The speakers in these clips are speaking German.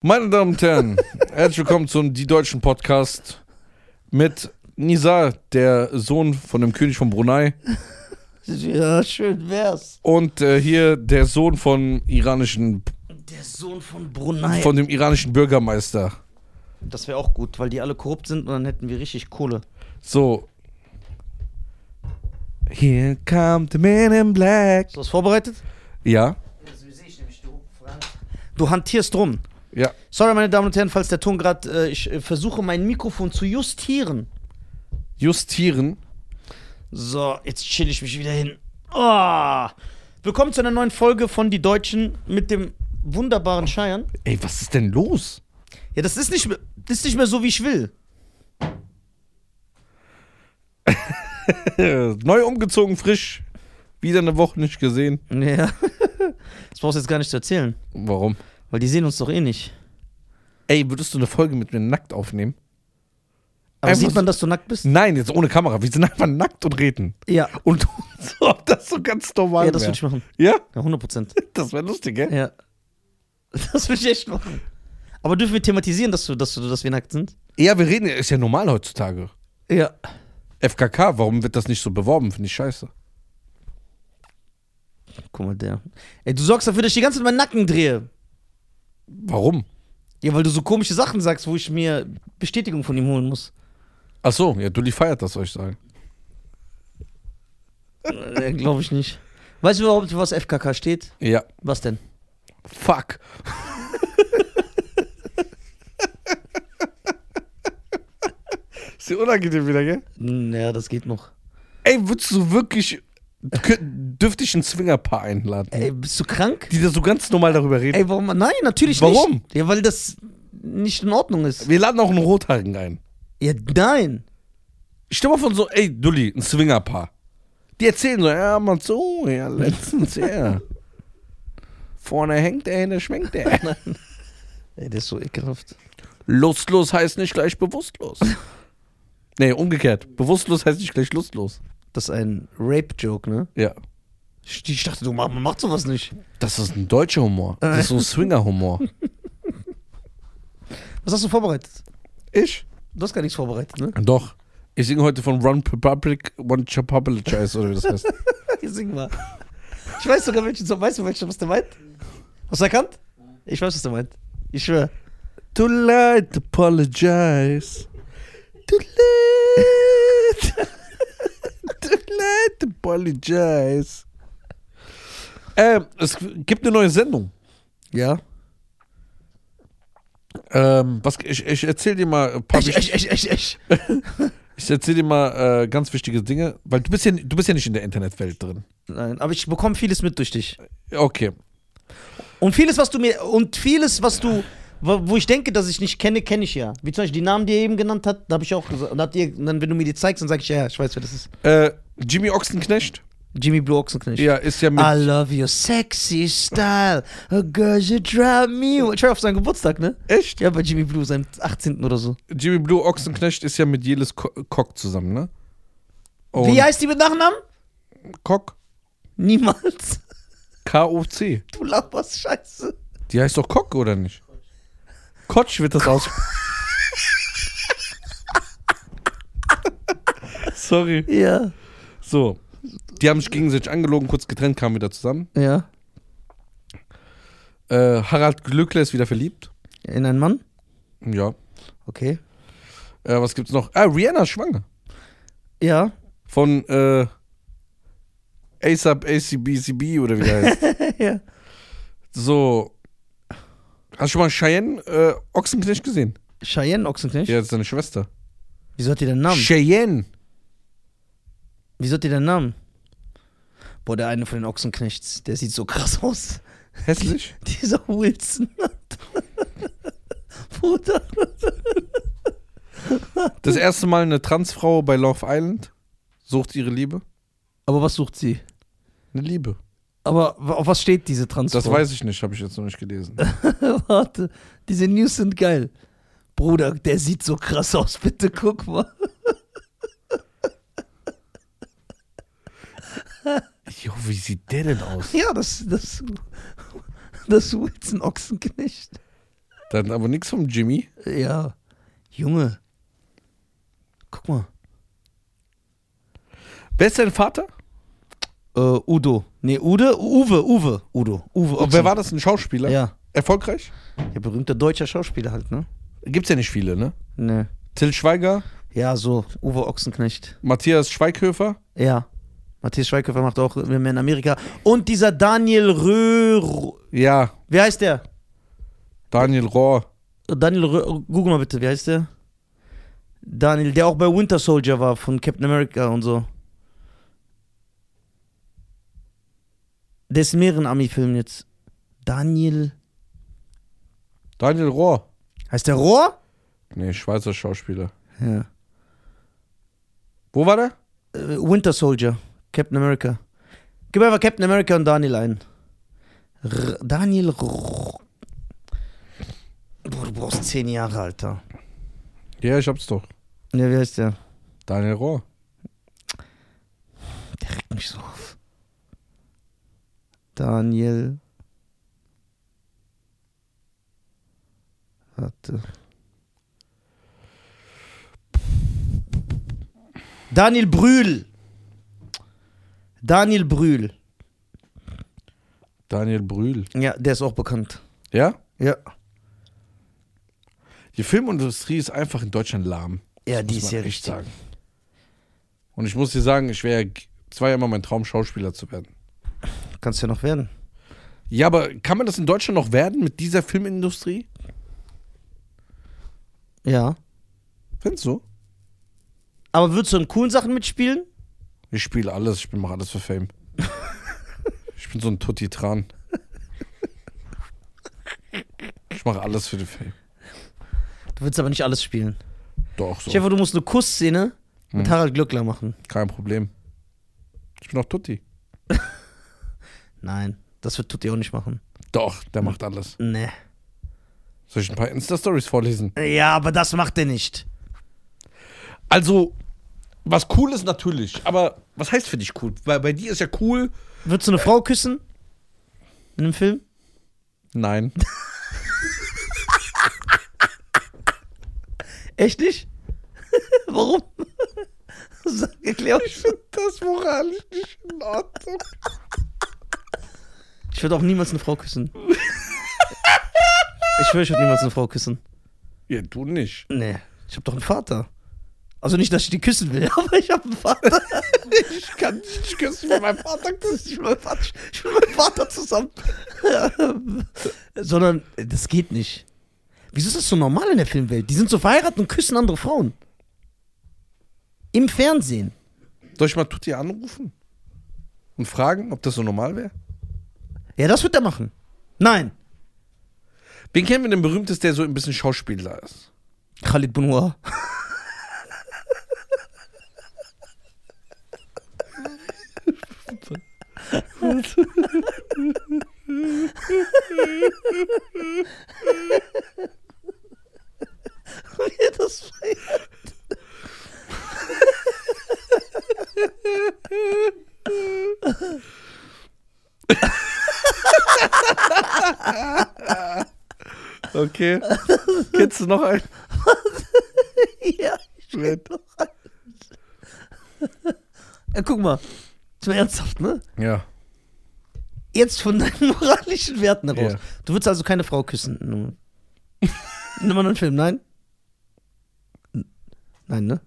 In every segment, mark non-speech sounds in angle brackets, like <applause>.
Meine Damen und Herren, herzlich willkommen zum Die Deutschen Podcast mit Nizar, der Sohn von dem König von Brunei, Ja, schön wär's. und äh, hier der Sohn von iranischen, Der Sohn von Brunei. von dem iranischen Bürgermeister. das wäre auch gut, weil die alle korrupt sind und dann hätten wir richtig Kohle. So. Here come the man in black. Hast du das vorbereitet? Ja, Du hantierst rum. Ja. Sorry, meine Damen und Herren, falls der Ton gerade. Äh, ich äh, versuche mein Mikrofon zu justieren. Justieren. So, jetzt chill ich mich wieder hin. Oh. Willkommen zu einer neuen Folge von Die Deutschen mit dem wunderbaren Scheiern. Ey, was ist denn los? Ja, das ist nicht mehr, das ist nicht mehr so, wie ich will. <laughs> Neu umgezogen, frisch. Wieder eine Woche nicht gesehen. Ja. <laughs> Das brauchst du jetzt gar nicht zu erzählen, Warum? weil die sehen uns doch eh nicht. Ey, würdest du eine Folge mit mir nackt aufnehmen? Aber Einfach sieht man, dass du nackt bist? Nein, jetzt ohne Kamera. Wir sind einfach nackt und reden. Ja. Und <laughs> so, das so ganz normal Ja, das würde ich machen. Ja? Ja, 100 Prozent. <laughs> Das wäre lustig, gell? Ja. <laughs> Das würde ich echt machen. Aber dürfen wir thematisieren, dass, du, dass, du, dass wir nackt sind? Ja, wir reden, ist ja normal heutzutage. Ja. FKK, warum wird das nicht so beworben? Finde ich scheiße. Guck mal, der. Ey, du sorgst dafür, dass ich die ganze Zeit meinen Nacken drehe. Warum? Ja, weil du so komische Sachen sagst, wo ich mir Bestätigung von ihm holen muss. Ach so, ja, Dulli feiert das, soll ich sagen. äh, Glaube ich nicht. Weißt du überhaupt, was FKK steht? Ja. Was denn? Fuck. ist dir unangenehm wieder, gell? Naja, das geht noch. Ey, würdest du wirklich. Dürfte ich ein Swingerpaar einladen? Ey, bist du krank? Die da so ganz normal darüber reden? Ey, warum? Nein, natürlich Warum? nicht. Ja, weil das nicht in Ordnung ist. Wir laden auch einen Rothaarigen ein. Ja, nein. Stell mal von so, ey, Dulli, ein Swingerpaar. Die erzählen so, ja, man so, ja, letztens, ja. <laughs> Vorne hängt er, hinten schwenkt er. <laughs> Ey, der ist so ekelhaft. Lustlos heißt nicht gleich bewusstlos. <laughs> Nee, umgekehrt. Bewusstlos heißt nicht gleich lustlos. Das ist ein Rape-Joke, ne? Ja. Ich ich dachte, du man macht sowas nicht. Das ist ein deutscher Humor. Das ist so ein Swinger-Humor. <laughs> Was hast du vorbereitet? Ich? Du hast gar nichts vorbereitet, ne? Doch. Ich singe heute von Run Public, One Apologize, oder wie das heißt. <laughs> Hier sing mal. Ich weiß sogar, welchen Song. Weißt du, welchen, was der meint? Hast du erkannt? Ich weiß, was der meint. Ich schwöre. Too late to apologize. Too late. <laughs> Late to apologize. Ähm, es gibt eine neue Sendung. Ja? Ähm, was, ich, ich erzähl dir mal ein paar wichtige- echt, echt, echt, echt. <laughs> Ich erzähl dir mal äh, ganz wichtige Dinge, weil du bist ja, du bist ja nicht in der Internetwelt drin. Nein, aber ich bekomme vieles mit durch dich. Okay. Und vieles, was du mir. Und vieles, was du. Wo wo ich denke, dass ich nicht kenne, kenne ich ja. Wie zum Beispiel die Namen, die er eben genannt hat, da habe ich auch gesagt. Und, hat ihr, dann, wenn du mir die zeigst, dann sage ich, ja, ich weiß, wer das ist. Äh, Jimmy Ochsenknecht, Jimmy Blue Ochsenknecht. ja, ist ja mit. I love your sexy style. A girl you drive me. Ich war auf seinen Geburtstag, ne? Echt? Ja, bei Jimmy Blue, seinem 18. oder so. Jimmy Blue Ochsenknecht ist ja mit Jelis Ko Kock zusammen, ne? Und Wie heißt die mit Nachnamen? Kock? Niemals. K-O-C. Du laberst Scheiße. Die heißt doch Kock, oder nicht? Kotsch wird das aus. <laughs> Sorry. Ja. So. Die haben sich gegenseitig angelogen, kurz getrennt, kamen wieder zusammen. Ja. Äh, Harald Glückler ist wieder verliebt. In einen Mann? Ja. Okay. Äh, was gibt's noch? Ah, Rihanna ist schwanger. Ja. Von äh, ASAP ACBCB oder wie der <laughs> heißt. ja. so. Hast du schon mal Cheyenne äh, Ochsenknecht gesehen? Cheyenne Ochsenknecht? Ja, das ist seine Schwester. Wieso hat die den Namen? Cheyenne. Wieso hat die den Namen? Boah, der eine von den Ochsenknechts, der sieht so krass aus. Hässlich? <laughs> Dieser Wilson. <laughs> Bruder. Das erste Mal eine Transfrau bei Love Island sucht ihre Liebe. Aber was sucht sie? Eine Liebe. Aber auf was steht diese Transfer? Das weiß ich nicht, habe ich jetzt noch nicht gelesen. <laughs> Warte, diese News sind geil. Bruder, der sieht so krass aus, bitte guck mal. <laughs> Jo, wie sieht der denn aus? Ja, das, das, das Wilson Ochsenknecht. Dann aber nichts vom Jimmy. Ja. Junge. Guck mal. Wer ist dein Vater? Äh, Udo. Nee, Ude? Uwe, Uwe. Udo. Uwe Und wer war das? Ein Schauspieler? Ja. Erfolgreich? Ja, berühmter deutscher Schauspieler halt, ne? Gibt's ja nicht viele, ne? Ne. Till Schweiger, Ja, so. Uwe Ochsenknecht. Matthias Schweighöfer. Ja. Matthias Schweighöfer macht auch mehr in Amerika. Und dieser Daniel Röhr. Ja, Wie heißt der? Daniel Rohr. Daniel Röhr. Google mal bitte, wie heißt der? Daniel, der auch bei Winter Soldier war von Captain America und so. Der ist in mehreren Ami-Filmen jetzt. Daniel. Daniel Rohr. Heißt der Rohr? Nee, Schweizer Schauspieler. Ja. Wo war der? Äh, Winter Soldier. Captain America. Gib einfach Captain America und Daniel ein. R Daniel R Boah, du brauchst zehn Jahre, Alter. Ja, ich hab's doch. Ja, wie heißt der? Daniel Rohr. Der regt mich so auf. Daniel. Warte. Daniel Brühl. Daniel Brühl. Daniel Brühl. Ja, der ist auch bekannt. Ja? Ja. Die Filmindustrie ist einfach in Deutschland lahm. Ja, die muss ist ja richtig. sagen. Und ich muss dir sagen, ich wäre es war ja immer mein Traum, Schauspieler zu werden. Kannst ja noch werden. Ja, aber kann man das in Deutschland noch werden mit dieser Filmindustrie? Ja. Findest du? Aber würdest du in coolen Sachen mitspielen? Ich spiele alles, ich mache alles für Fame. <laughs> ich bin so ein Tutti-Tran. Ich mache alles für die Fame. Du würdest aber nicht alles spielen. Doch, so. Dir vor, du musst eine Kussszene mit Hm. Harald Glöckler machen. Kein Problem. Ich bin auch Tutti. <laughs> Nein, das wird Tutti auch nicht machen. Doch, der macht alles. Nee. Soll ich ein paar Insta-Stories vorlesen? Ja, aber das macht er nicht. Also, was cool ist natürlich, aber was heißt für dich cool? Weil bei dir ist ja cool. Würdest du eine Frau küssen? In einem Film? Nein. <laughs> Echt nicht? <laughs> Warum? <laughs> Sag, erklär Ich finde das moralisch nicht in Ordnung. Ich würde auch niemals eine Frau küssen. <laughs> Ich schwöre, ich würde niemals eine Frau küssen. Ja, du nicht. Nee, ich habe doch einen Vater. Also nicht, dass ich die küssen will, <laughs> aber ich habe einen Vater. <laughs> Ich kann nicht küssen, wenn mein Vater küsst. Ich will mit meinem Vater, ich will mit meinem Vater zusammen. Sondern, das geht nicht. Wieso ist das so normal in der Filmwelt? Die sind so verheiratet und küssen andere Frauen. Im Fernsehen. Soll ich mal Tutti anrufen? Und fragen, ob das so normal wäre? Ja, das wird er machen. Nein. Wen kennen wir denn berühmtes, der so ein bisschen Schauspieler ist? Khalid Benoit. Wie er das feiert. <laughs> Okay. Kennst du noch einen? Ja, ich kenn doch alles. Ja, guck mal. Mal ernsthaft, ne? Ja. Jetzt von deinen moralischen Werten heraus. Ja. Du würdest also keine Frau küssen. Nimm mal einen Film, nein? Nein, ne?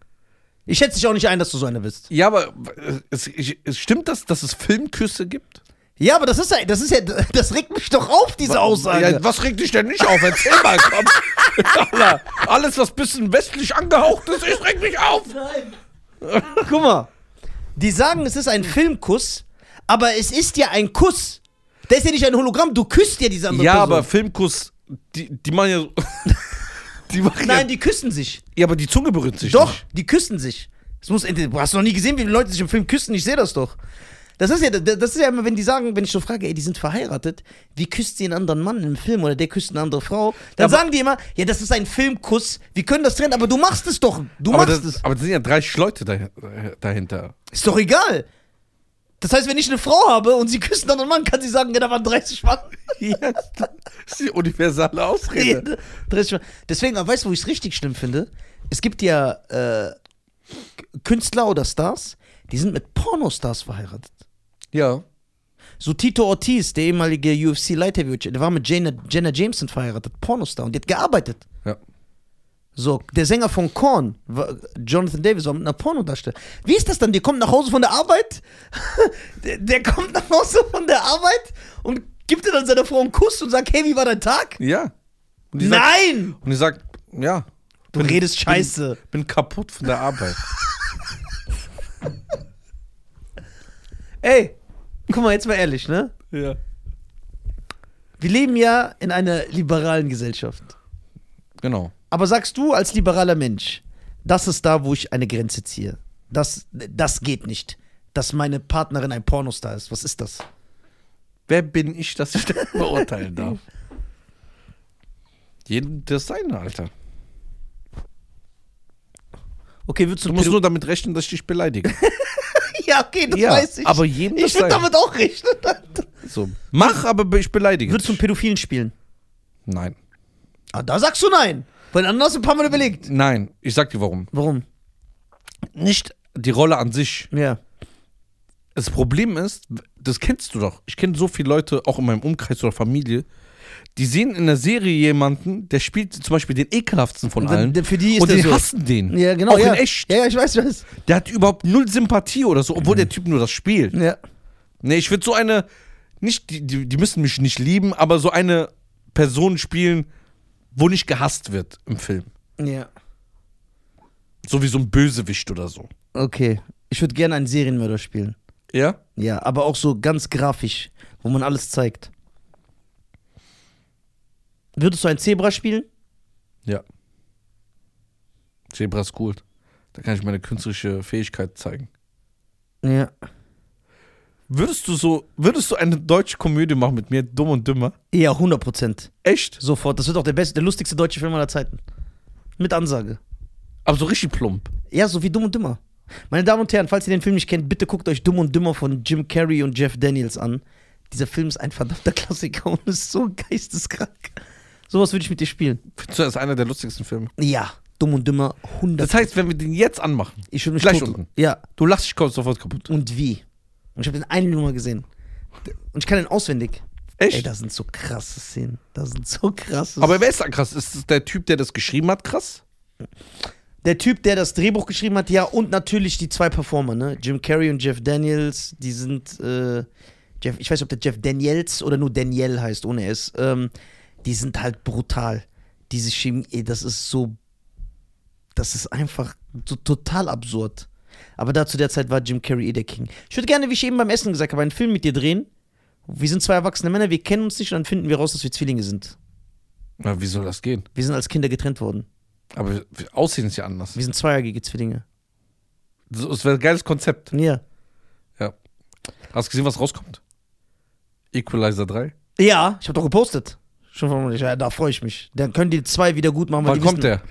Ich schätze dich auch nicht ein, dass du so einer bist. Ja, aber äh, es, es stimmt das, dass es Filmküsse gibt? Ja, aber das ist ja, das ist ja, das regt mich doch auf, diese Aussage. Ja, was regt dich denn nicht auf? Erzähl mal, komm. <laughs> Alles, was bisschen westlich angehaucht ist, ich regt mich auf. Nein. <laughs> Guck mal. Die sagen, es ist ein Filmkuss, aber es ist ja ein Kuss. Der ist ja nicht ein Hologramm, du küsst ja diese andere Ja, Person. aber Filmkuss, die, die machen ja so. <laughs> Die machen Nein, ja, die küssen sich. ja, aber die Zunge berührt sich Doch, nicht. die küssen sich. Das muss, du hast noch nie gesehen, wie die Leute sich im Film küssen. Ich sehe das doch. Das ist ja, das ist ja immer, wenn die sagen, wenn ich so frage, ey, die sind verheiratet, wie küsst sie einen anderen Mann im Film oder der küsst eine andere Frau, dann Aber- sagen die immer, ja, das ist ein Filmkuss, wir können das trennen, aber du machst es doch. Du Aber machst das, es. aber das sind ja 30 Leute da, dahinter. Ist doch egal. Das heißt, wenn ich eine Frau habe und sie dann einen Mann, kann sie sagen, ja, da waren 30 Mann. <laughs> Ja, das ist die universale Ausrede. 30 Mann. Deswegen, aber weißt du, wo ich es richtig schlimm finde? Es gibt ja äh, Künstler oder Stars, die sind mit Pornostars verheiratet. Ja. So Tito Ortiz, der ehemalige UFC Light Heavyweight, der war mit Jenna, Jenna Jameson verheiratet, Pornostar, und die hat gearbeitet. Ja. So, der Sänger von Korn, Jonathan Davis, war mit einer Pornodarstellerin. Wie ist das dann? Der kommt nach Hause von der Arbeit, <laughs> der, der kommt nach Hause von der Arbeit und gibt dir dann seiner Frau einen Kuss und sagt, hey, wie war dein Tag? Ja. Und die sagt, Nein! und die sagt, ja, Du redest scheiße. bin kaputt von der Arbeit. <laughs> Ey, guck mal, jetzt mal ehrlich, ne? ja. Wir leben ja in einer liberalen Gesellschaft. Genau. Aber sagst du als liberaler Mensch, das ist da, wo ich eine Grenze ziehe. Das, das geht nicht. Dass meine Partnerin ein Pornostar ist. Was ist das? Wer bin ich, dass ich das beurteilen darf? <laughs> Jeden das seine, Alter. Okay, würdest du, Du musst Pädo- nur damit rechnen, dass ich dich beleidige. <laughs> Ja, okay, das Ja, weiß ich. aber jedem das ich würde damit auch rechnen. So. Mach, aber ich beleidige Würdest du einen. Pädophilen spielen? Nein. Ah, da sagst du nein. Bei den anderen hast du ein paar Mal überlegt. Nein. Ich sag dir warum. Warum? Nicht die Rolle an sich. Ja. Das Problem ist, das kennst du doch. Ich kenne so viele Leute, auch in meinem Umkreis oder Familie, die sehen in der Serie jemanden, der spielt zum Beispiel den ekelhaftsten von Und allen. für die ist und der die so. hassen den. Ja, genau. Auch ja. in echt. Ja, ja, ich weiß, ich weiß. Der hat überhaupt null Sympathie oder so, obwohl der Typ nur das spielt. Ja. Nee, ich würde so eine, nicht, die, die, die müssen mich nicht lieben, aber so eine Person spielen, wo nicht gehasst wird im Film. Ja. So wie so ein Bösewicht oder so. Okay. Ich würde gerne einen Serienmörder spielen. Ja? Ja, aber auch so ganz grafisch, wo man alles zeigt. Würdest du ein Zebra spielen? Ja. Zebra ist cool. Da kann ich meine künstlerische Fähigkeit zeigen. Ja. Würdest du so, würdest du eine deutsche Komödie machen mit mir, dumm und dümmer? Ja, 100 Prozent. Echt? Sofort. Das wird auch der beste, der lustigste deutsche Film aller Zeiten. Mit Ansage. Aber so richtig plump. Ja, so wie Dumm und Dümmer. Meine Damen und Herren, falls ihr den Film nicht kennt, bitte guckt euch Dumm und Dümmer von Jim Carrey und Jeff Daniels an. Dieser Film ist ein verdammter Klassiker und ist so geisteskrank. Sowas würde ich mit dir spielen. Findest du, das ist einer der lustigsten Filme? Ja, Dumm und Dümmer 100. Das heißt, wenn wir den jetzt anmachen, ich würde mich gleich unten. Ja, du lachst dich sofort kaputt. und wie? Und ich habe den eine Nummer gesehen. Und ich kann den auswendig. Echt? Ey, da sind so krasse Szenen. Da sind so krasse Aber wer ist da krass? Ist es der Typ, der das geschrieben hat, krass? Der Typ, der das Drehbuch geschrieben hat, ja, und natürlich die zwei Performer, ne? Jim Carrey und Jeff Daniels, die sind, äh, Jeff, ich weiß nicht, ob der Jeff Daniels oder nur Daniel heißt, ohne S. Ähm, die sind halt brutal. Diese Chemie, das ist so, das ist einfach so total absurd. Aber da zu der Zeit war Jim Carrey eh der King. Ich würde gerne, wie ich eben beim Essen gesagt habe, einen Film mit dir drehen. Wir sind zwei erwachsene Männer, wir kennen uns nicht und dann finden wir raus, dass wir Zwillinge sind. Na, wie soll das gehen? Wir sind als Kinder getrennt worden. Aber wir- Aussehen ist ja anders. Wir sind zweieugige Zwillinge. So, Das wäre ein geiles Konzept. Ja. Hast du gesehen, was rauskommt? Equalizer 3? Ja, ich habe doch gepostet. Schon von, ja, da freue ich mich. Dann können die zwei wieder gut machen. Wann kommt wissen, der?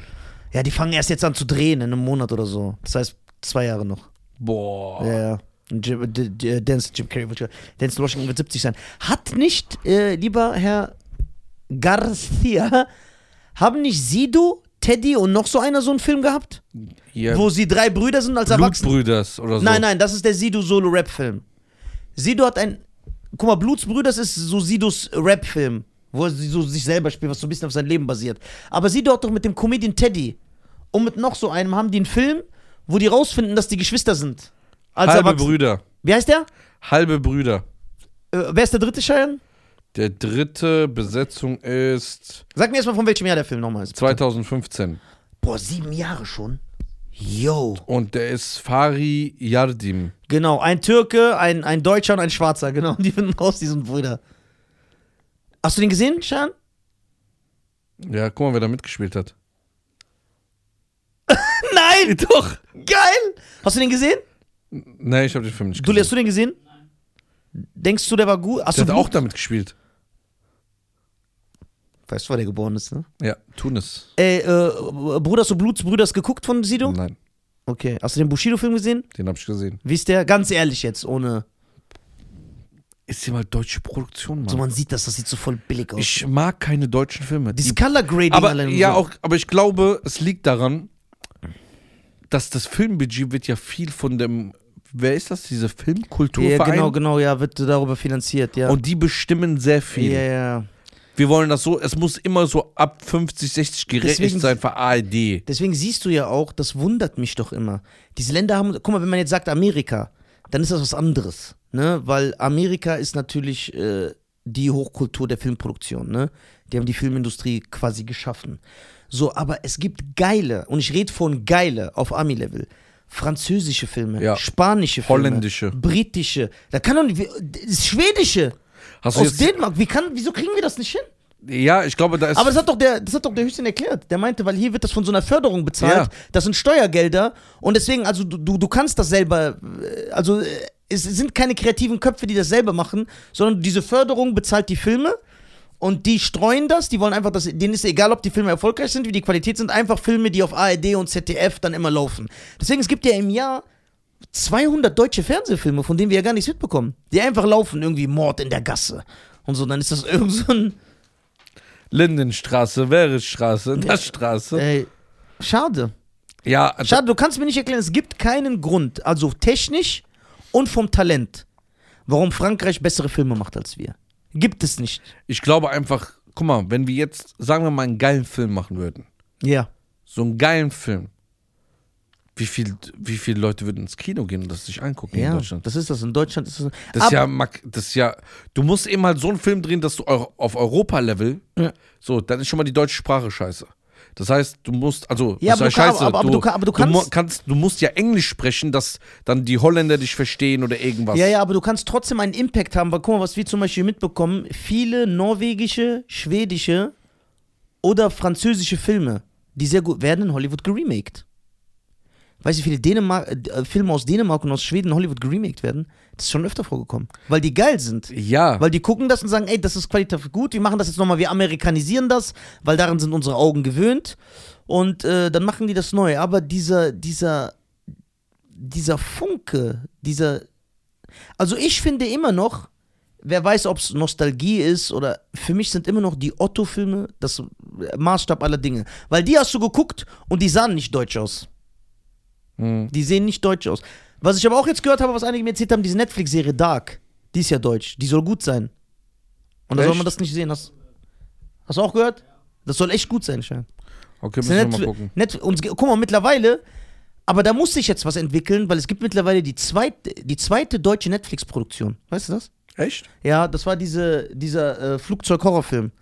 Ja, die fangen erst jetzt an zu drehen in einem Monat oder so. Das heißt, zwei Jahre noch. Boah. Ja, ja. Jim, D- Denzel, Jim Carrey wird, Denzel Washington wird 70 sein. Hat nicht, äh, lieber Herr Garcia, haben nicht Sido, Teddy und noch so einer so einen Film gehabt? Hier, Wo sie drei Brüder sind als Erwachsene? Blutbrüders oder so. Nein, nein, das ist der Sido Solo-Rap-Film. Sido hat ein. Guck mal, Blutsbrüders ist so Sidos Rap-Film, wo er so sich selber spielt, was so ein bisschen auf sein Leben basiert. Aber Sido hat doch mit dem Comedian Teddy und mit noch so einem haben die einen Film, wo die rausfinden, dass die Geschwister sind. Als Halbe. Brüder. Wie heißt der? Halbe Brüder. Äh, wer ist der dritte Schein? Der dritte Besetzung ist Sag mir erstmal, von welchem Jahr der Film nochmal ist. 2015. Boah, sieben Jahre schon. Yo. Und der ist Fari Yardim. Genau, ein Türke, ein, ein Deutscher und ein Schwarzer, genau. <laughs> Die finden raus, die sind Brüder. Hast du den gesehen, Schein? Ja, guck mal, wer da mitgespielt hat. <laughs> Nein! <laughs> Doch. Geil! Hast du den gesehen? Nee, ich habe den Film nicht Du, gesehen. hast du den gesehen? Denkst du, der war gut? Hast Der du hat auch Blut? damit gespielt. Weißt du, wo der geboren ist, ne? Ja, Tunis. Ey, äh, Bruder, hast du Blutsbrüders geguckt von Sido? Nein, Okay. Hast du den Bushido-Film gesehen? den habe ich gesehen. Wie ist der? Ganz ehrlich jetzt, ohne. Ist hier mal deutsche Produktion, Mann. So man sieht das, das sieht so voll billig aus. ich mag keine deutschen Filme. Dieses Die- Color Grading aber, allein ja, so. auch, aber ich glaube, es liegt daran, dass das Filmbudget wird ja viel von dem, wer ist das, diese Ja, Filmkulturverein? genau, genau, ja, wird darüber finanziert, ja. Und die bestimmen sehr viel. ja, ja. Wir wollen das so, es muss immer so ab 50, 60 gerechnet sein für ARD. Deswegen siehst du ja auch, das wundert mich doch immer. Diese Länder haben, guck mal, wenn man jetzt sagt Amerika, dann ist das was anderes, ne? Weil Amerika ist natürlich äh, die Hochkultur der Filmproduktion, ne? Die haben die Filmindustrie quasi geschaffen. So, aber es gibt geile, und ich rede von geile auf Ami-Level. Französische Filme, Ja. spanische Filme, Holländische. britische, da kann doch nicht, das schwedische, Hast du aus Dänemark, wie kann, wieso kriegen wir das nicht hin? Ja, ich glaube, da ist. Aber das hat doch der, das hat doch der Hüssein erklärt. Der meinte, weil hier wird das von so einer Förderung bezahlt. Ja. Das sind Steuergelder und deswegen, also du, du, du kannst das selber, äh, also äh, es sind keine kreativen Köpfe, die das selber machen, sondern diese Förderung bezahlt die Filme und die streuen das. Die wollen einfach, dass denen ist egal, ob die Filme erfolgreich sind, wie die Qualität sind, einfach Filme, die auf ARD und ZDF dann immer laufen. Deswegen es gibt ja im Jahr 200 deutsche Fernsehfilme, von denen wir ja gar nichts mitbekommen, die einfach laufen, irgendwie Mord in der Gasse und so. Dann ist das <laughs> irgend so ein Lindenstraße, Weresstraße, das Straße. Ey, schade. Ja, also, Schade, du kannst mir nicht erklären, es gibt keinen Grund, also technisch und vom Talent, warum Frankreich bessere Filme macht als wir. Gibt es nicht. ich glaube einfach, guck mal, wenn wir jetzt, sagen wir mal, einen geilen Film machen würden, Ja. so einen geilen Film, wie, viel, wie viele Leute würden ins Kino gehen und das sich angucken in Ja, Deutschland? das ist das. In Deutschland ist das. Das ist, ja, das ist ja, du musst eben halt so einen Film drehen, dass du auf Europa-Level, Ja. so, dann ist schon mal die deutsche Sprache scheiße. Das heißt, du musst, also, Ja, aber du kann- aber- aber du aber du kannst- kannst, du musst ja Englisch sprechen, dass dann die Holländer dich verstehen oder irgendwas. Ja, ja, aber du kannst trotzdem einen Impact haben, weil guck mal, was wir zum Beispiel mitbekommen, viele norwegische, schwedische oder französische Filme, die sehr gut werden in Hollywood geremaked. Weißt du, wie viele Dänemark, äh, Filme aus Dänemark und aus Schweden in Hollywood geremaked werden? Das ist schon öfter vorgekommen. Weil die geil sind. Ja, Weil die gucken das und sagen, ey, das ist qualitativ gut, wir machen das jetzt nochmal, wir amerikanisieren das, weil daran sind unsere Augen gewöhnt. Und äh, dann machen die das neu. Aber dieser, dieser, dieser Funke, dieser. Also ich finde immer noch, wer weiß, ob es Nostalgie ist oder für mich sind immer noch die Otto-Filme das Maßstab aller Dinge. Weil die hast du geguckt und die sahen nicht deutsch aus. Hm. Die sehen nicht deutsch aus. Was ich aber auch jetzt gehört habe, was einige mir erzählt haben, diese Netflix-Serie Dark, die ist ja deutsch, die soll gut sein. Und da soll man das nicht sehen. Hast, hast du auch gehört? Das soll echt gut sein, Schein. okay, müssen wir mal gucken. Net und guck mal, mittlerweile, aber da muss sich jetzt was entwickeln, weil es gibt mittlerweile die zweite, die zweite deutsche Netflix-Produktion. Weißt du das? Echt? Ja, das war diese, dieser äh, Flugzeug-Horrorfilm.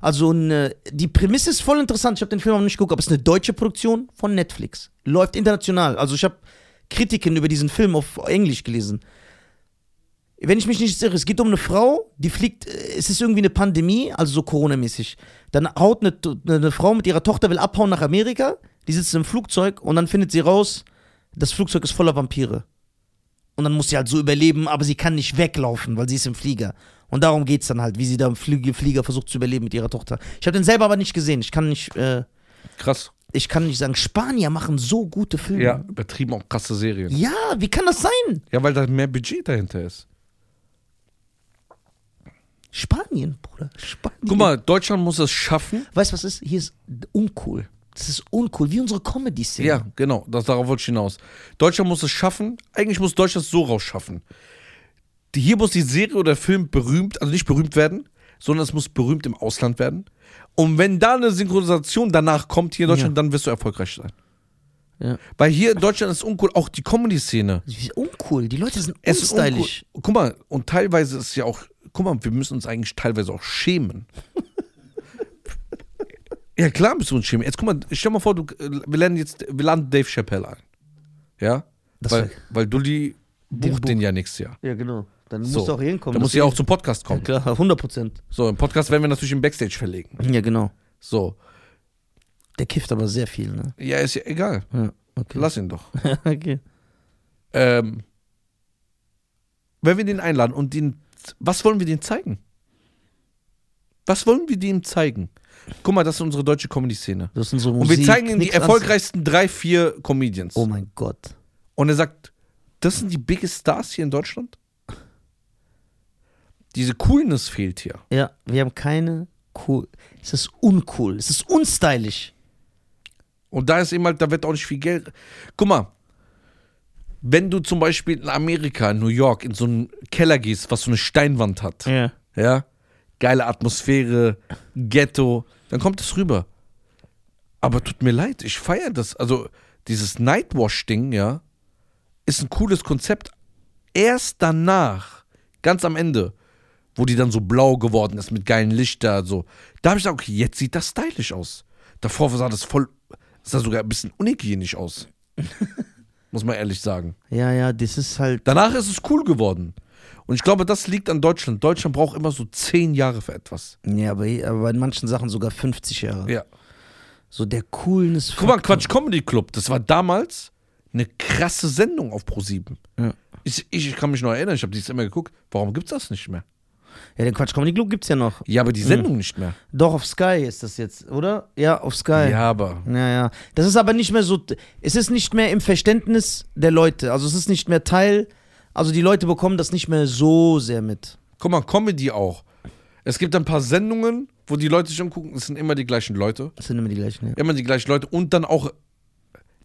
Also eine, die Prämisse ist voll interessant. Ich habe den Film noch nicht geguckt, aber es ist eine deutsche Produktion von Netflix. Läuft international. Also ich habe Kritiken über diesen Film auf Englisch gelesen. Wenn ich mich nicht irre, es geht um eine Frau, die fliegt, äh, es ist irgendwie eine Pandemie, also so Corona-mäßig. Dann haut eine, eine Frau mit ihrer Tochter, will abhauen nach Amerika, die sitzt im Flugzeug und dann findet sie raus, das Flugzeug ist voller Vampire. Und dann muss sie halt so überleben, aber sie kann nicht weglaufen, weil sie ist im Flieger. Und darum geht's dann halt, wie sie da im Flieger, Flieger versucht zu überleben mit ihrer Tochter. Ich habe den selber aber nicht gesehen. Ich kann nicht, äh, Krass. ich kann nicht sagen, Spanier machen so gute Filme. Ja, übertrieben auch krasse Serien. Ja, wie kann das sein? Ja, weil da mehr Budget dahinter ist. Spanien, Bruder. Spanien. Guck mal, Deutschland muss es schaffen. Weißt du, was ist? Hier ist uncool. Das ist uncool, wie unsere Comedy-Szene. Ja, genau, das, darauf wollte ich hinaus. Deutschland muss es schaffen, eigentlich muss Deutschland es so rausschaffen. Die, hier muss die Serie oder Film berühmt, also nicht berühmt werden, sondern es muss berühmt im Ausland werden. Und wenn da eine Synchronisation danach kommt hier in Deutschland, dann wirst du erfolgreich sein. Ja. Weil hier in Deutschland ist uncool, auch die Comedy-Szene. Ist uncool. Die Leute sind Es ist uncool. unstylisch. Guck mal, und teilweise ist ja auch, guck mal, wir müssen uns eigentlich teilweise auch schämen. <laughs> ja, klar müssen wir uns schämen. Jetzt guck mal, stell mal vor, du, wir lernen jetzt, wir laden Dave Chappelle ein. Ja? Das weil, weil Dulli Den bucht den ja nächstes Jahr. Ja, genau. Dann So. musst du auch hier hinkommen. Da muss ja auch zum Podcast Ja, kommen. klar, <laughs> 100 Prozent. So, im Podcast werden wir natürlich im Backstage verlegen. Ja, genau. So. Der kifft aber sehr viel, ne? Ja, ist ja egal. Ja, okay. Lass ihn doch. <laughs> okay. Ähm, wenn wir den einladen und den, was wollen wir denen zeigen? Was wollen wir denen zeigen? Guck mal, das ist unsere deutsche Comedy-Szene. Das sind so Und Musik, wir zeigen ihm die erfolgreichsten drei, vier Comedians. Oh mein Gott. Und er sagt, das sind die biggest Stars hier in Deutschland? Diese Coolness fehlt hier. Ja, wir haben keine cool. Es ist uncool. Es ist unstylisch. Und da ist eben halt, da wird auch nicht viel Geld. Guck mal, wenn du zum Beispiel in Amerika, in New York, in so einen Keller gehst, was so eine Steinwand hat, Ja. ja, geile Atmosphäre, Ghetto, dann kommt es rüber. Aber tut mir leid, ich feiere das. Also, dieses Nightwash-Ding, ja, ist ein cooles Konzept. Erst danach, ganz am Ende, wo die dann so blau geworden ist mit geilen Lichter, so, da habe ich gesagt, okay, jetzt sieht das stylisch aus. Davor sah das voll, sah sogar ein bisschen unhygienisch aus. <laughs> Muss man ehrlich sagen. Ja, ja, das ist halt. Danach ist es cool geworden. Und ich glaube, das liegt an Deutschland. Deutschland braucht immer so zehn Jahre für etwas. Ja, aber, aber bei manchen Sachen sogar 50 Jahre. Ja. So der Coolness. Guck mal, Quatsch Comedy Club, das war damals eine krasse Sendung auf Pro7. Ja. Ich, ich kann mich noch erinnern, ich habe dies immer geguckt. Warum gibt's das nicht mehr? Ja, den Quatsch Comedy Club gibt's ja noch. Ja, aber die Sendung nicht mehr. Doch, auf Sky ist das jetzt, oder? Ja, auf Sky. Ja, aber. Ja, ja. Das ist aber nicht mehr so. Es ist nicht mehr im Verständnis der Leute. Also es ist nicht mehr Teil. Also die Leute bekommen das nicht mehr so sehr mit. Guck mal, Comedy auch. Es gibt ein paar Sendungen, wo die Leute sich umgucken, es sind immer die gleichen Leute. Das sind immer die gleichen. Ja. Immer die gleichen Leute und dann auch.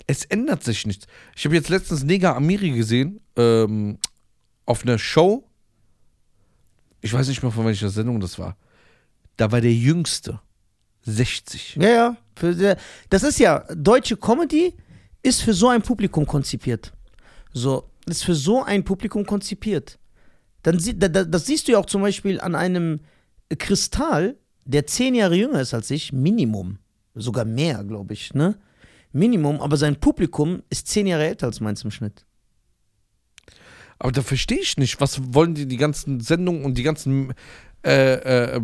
Es ändert sich nichts. Ich habe jetzt letztens Nega Amiri gesehen, ähm, auf einer Show. Ich weiß nicht mehr, von welcher Sendung das war. Da war der Jüngste. 60. Ja, ja. Der, das ist ja, deutsche Comedy ist für so ein Publikum konzipiert. So, ist für so ein Publikum konzipiert. Dann, das siehst du ja auch zum Beispiel an einem Kristall, der zehn Jahre jünger ist als ich, Minimum. Sogar mehr, glaube ich, ne? Minimum, aber sein Publikum ist zehn Jahre älter als meins im Schnitt. Aber da verstehe ich nicht, was wollen die, die ganzen Sendungen und die ganzen äh, äh,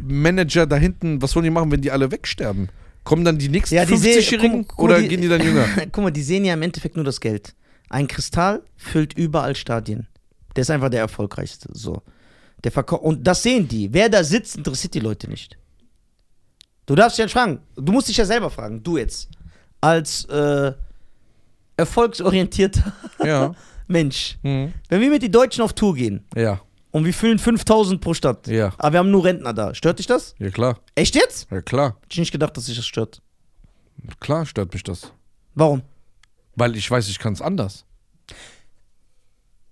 Manager da hinten, was wollen die machen, wenn die alle wegsterben? Kommen dann die nächsten Ja, die sehen- 50-Jährigen guck- guck, oder die- gehen die dann jünger? <laughs> Guck mal, die sehen ja im Endeffekt nur das Geld. Ein Kristall füllt überall Stadien. Der ist einfach der erfolgreichste. So. Der und das sehen die. Wer da sitzt, interessiert die Leute nicht. Du darfst dich ja fragen. Du musst dich ja selber fragen. Du jetzt. Als äh, erfolgsorientierter Ja. <laughs> Mensch. Mhm. Wenn wir mit den Deutschen auf Tour gehen Ja, und wir füllen 5000 pro Stadt, ja, aber wir haben nur Rentner da, stört dich das? ja klar, Echt jetzt? ja klar, Hätte ich nicht gedacht, dass sich das stört. klar stört mich das. Warum? Weil ich weiß, ich kann es anders.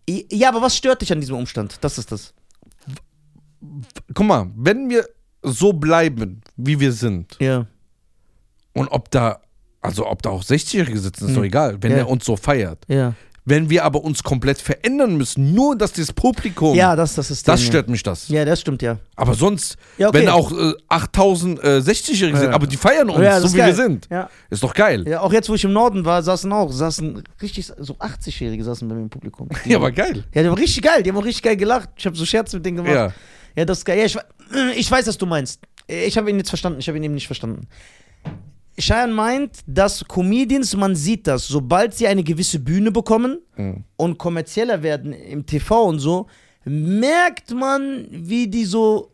I- Ja, aber was stört dich an diesem Umstand? Das ist das. Guck mal, wenn wir so bleiben, wie wir sind, Ja. und ob da, also ob da auch 60-Jährige sitzen, ist doch egal, wenn Hm. Ja. er uns so feiert. Ja. Wenn wir aber uns komplett verändern müssen, nur dass das Publikum, Ja, das, das ist das stört mich das. Ja, das stimmt, ja. Aber sonst, Ja, okay. wenn auch äh, 8000 äh, 60-Jährige Ja. sind, aber die feiern uns, Ja, das so ist wie geil. wir sind, Ja. ist doch geil. ja, auch jetzt, wo ich im Norden war, saßen auch, saßen richtig, so 80-Jährige saßen bei mir im Publikum. <laughs> Ja, aber geil. Ja, die waren richtig geil, die haben auch richtig geil gelacht. Ich habe so Scherze mit denen gemacht. Ja. Ja, das ist geil. Ja, ich, <clears throat> ich weiß, was du meinst. Ich habe ihn jetzt verstanden, ich habe ihn eben nicht verstanden. Cheyenne meint, dass Comedians, man sieht das, sobald sie eine gewisse Bühne bekommen Mhm. und kommerzieller werden im TV und so, merkt man, wie die so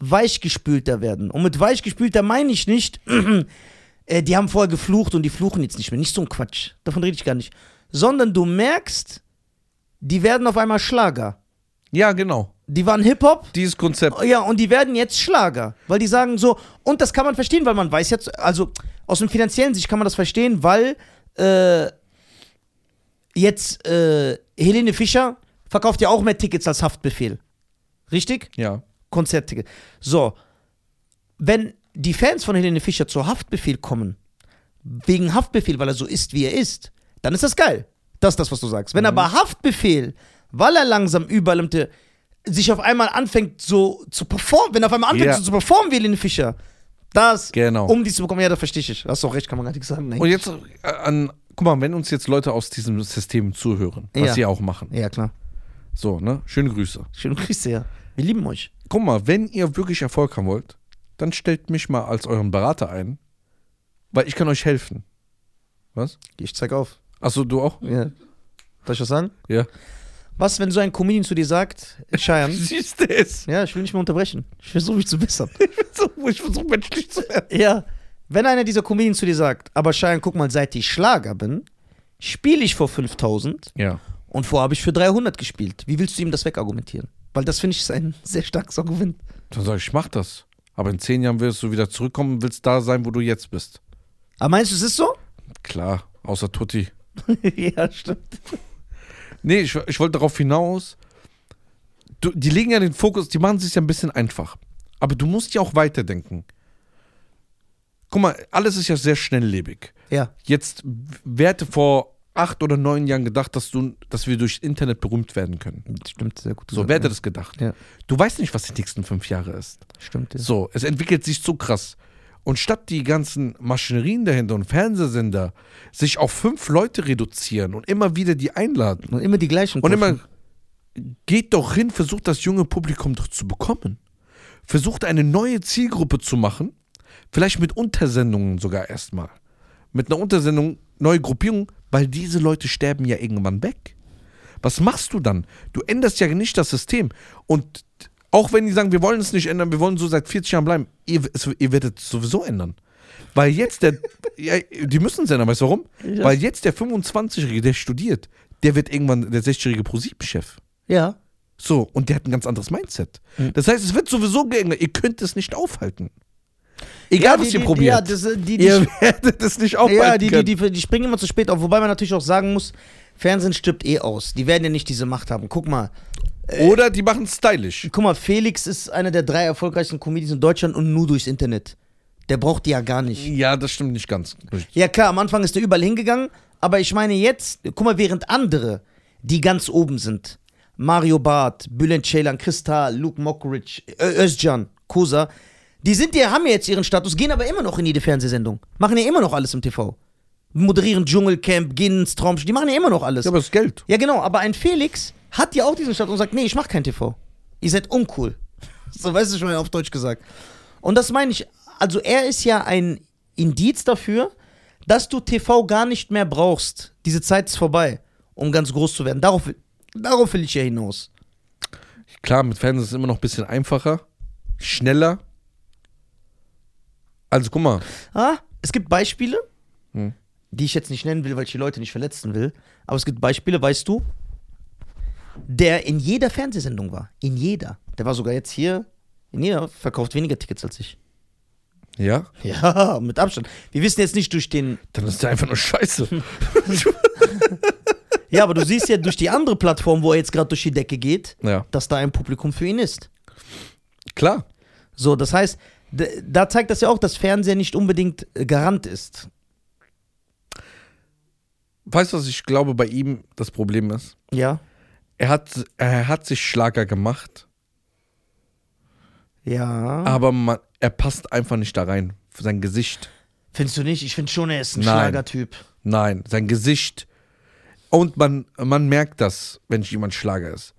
weichgespülter werden. Und mit weichgespülter meine ich nicht, <clears throat> äh, die haben vorher geflucht und die fluchen jetzt nicht mehr. Nicht so ein Quatsch. Davon rede ich gar nicht. Sondern du merkst, die werden auf einmal Schlager. Ja, genau. Die waren Hip-Hop, Dieses Konzept. ja, und die werden jetzt Schlager, weil die sagen so, und das kann man verstehen, weil man weiß jetzt, also aus dem finanziellen Sicht kann man das verstehen, weil äh, jetzt äh, Helene Fischer verkauft ja auch mehr Tickets als Haftbefehl. Richtig? Ja. Konzertticket. So, wenn die Fans von Helene Fischer zu Haftbefehl kommen, wegen Haftbefehl, weil er so ist, wie er ist, dann ist das geil. Das ist das, was du sagst. Wenn aber Haftbefehl, weil er langsam überall im sich auf einmal anfängt so zu performen, wenn er auf einmal anfängt Ja. so zu performen wie Helene Fischer, das, Genau. um die zu bekommen, ja, das verstehe ich. Hast du auch recht, kann man gar nicht sagen. Nee. Und jetzt äh, an, guck mal, wenn uns jetzt Leute aus diesem System zuhören, was Ja. sie auch machen. ja, klar. So, ne? Schöne Grüße. Schöne Grüße, ja. Wir lieben euch. Guck mal, wenn ihr wirklich Erfolg haben wollt, dann stellt mich mal als euren Berater ein, weil ich kann euch helfen. Was? Ich zeig auf. Achso, du auch? Ja. Darf ich was sagen? Ja. Was, wenn so ein Comedian zu dir sagt, Cheyenne, <laughs> Siehst du es? Ja, ich will nicht mehr unterbrechen. Ich versuche mich zu bessern. <laughs> Ich versuche menschlich zu werden. ja. Wenn einer dieser Comedians zu dir sagt, aber Cheyenne, guck mal, seit ich Schlager bin, spiele ich vor 5000 Ja. und vorher habe ich für 300 gespielt. Wie willst du ihm das wegargumentieren? Weil das finde ich ist ein sehr starkes Argument. Dann sag ich, ich mach das. Aber in zehn Jahren wirst du wieder zurückkommen und willst da sein, wo du jetzt bist. Aber meinst du, es ist so? Klar, außer Tutti. <laughs> ja, stimmt. Nee, ich, ich wollte darauf hinaus. Du, die legen ja den Fokus, die machen es sich ja ein bisschen einfach. Aber du musst ja auch weiterdenken. Guck mal, alles ist ja sehr schnelllebig. Ja. Jetzt, wer hätte vor acht oder neun Jahren gedacht, dass, du, dass wir durch Internet berühmt werden können? Stimmt, sehr gut. So, wer hätte ja. das gedacht? Ja. Du weißt nicht, was die nächsten fünf Jahre ist. Stimmt, ja. So, es entwickelt sich so krass. Und statt die ganzen Maschinerien dahinter und Fernsehsender sich auf fünf Leute reduzieren und immer wieder die einladen Und immer die gleichen. und immer geht doch hin, versucht das junge Publikum doch zu bekommen. Versucht eine neue Zielgruppe zu machen, vielleicht mit Untersendungen sogar erstmal. Mit einer Untersendung, neue Gruppierung, weil diese Leute sterben ja irgendwann weg. Was machst du dann? Du änderst ja nicht das System. Und auch wenn die sagen, wir wollen es nicht ändern, wir wollen so seit 40 Jahren bleiben, ihr, es, ihr werdet es sowieso ändern. Weil jetzt der, <laughs> ja, die müssen es ändern, weißt du warum? Ja. Weil jetzt der 25-Jährige, der studiert, der wird irgendwann der 60-jährige ProSieben-Chef. Ja. So, und der hat ein ganz anderes Mindset. Mhm. Das heißt, es wird sowieso geändert. Ihr könnt es nicht aufhalten. Egal, ja, was die, ihr die, probiert. Ja, das, äh, die, ihr <laughs> werdet es nicht aufhalten ja die, die, die springen immer zu spät auf. Wobei man natürlich auch sagen muss, Fernsehen stirbt eh aus. Die werden ja nicht diese Macht haben. Guck mal, Oder die machen es stylisch. guck mal, Felix ist einer der drei erfolgreichsten Comedians in Deutschland und nur durchs Internet. Der braucht die ja gar nicht. Ja, das stimmt nicht ganz. Ja klar, am Anfang ist er überall hingegangen, aber ich meine jetzt, guck mal, während andere, die ganz oben sind, Mario Barth, Bülent Ceylan, Kristall, Luke Mockridge, Ö- Özcan, Kosa, die sind ja, haben ja jetzt ihren Status, gehen aber immer noch in jede Fernsehsendung, machen ja immer noch alles im TV. Moderieren Dschungelcamp, gehen ins Traumschiff, die machen ja immer noch alles. Ja, aber das ist Geld. Ja, genau, aber ein Felix hat ja auch diesen Status und sagt, nee, ich mach kein TV. Ihr seid uncool. <laughs> So, weißt du schon auf Deutsch gesagt. Und das meine ich, also er ist ja ein Indiz dafür, dass du TV gar nicht mehr brauchst. Diese Zeit ist vorbei, um ganz groß zu werden. Darauf, will- darauf will ich ja hinaus. Klar, mit Fernsehen ist es immer noch ein bisschen einfacher, schneller. Also guck mal, Ah, es gibt Beispiele, Hm. Die ich jetzt nicht nennen will, weil ich die Leute nicht verletzen will. Aber es gibt Beispiele, weißt du, der in jeder Fernsehsendung war. In jeder. Der war sogar jetzt hier. In jeder verkauft weniger Tickets als ich. ja, Ja, mit Abstand. Wir wissen jetzt nicht durch den. dann ist der einfach nur scheiße. <laughs> Ja, aber du siehst ja durch die andere Plattform, wo er jetzt gerade durch die Decke geht, ja, dass da ein Publikum für ihn ist. klar. So, das heißt, da zeigt das ja auch, dass Fernseher nicht unbedingt äh, Garant ist. Weißt du, was ich glaube bei ihm das Problem ist? Ja. Er hat, er hat sich Schlager gemacht, Ja. aber man, er passt einfach nicht da rein. Für sein Gesicht. Findest du nicht? Ich finde schon, er ist ein Nein. Schlagertyp. Nein, sein Gesicht. Und man, man merkt das, wenn jemand Schlager ist.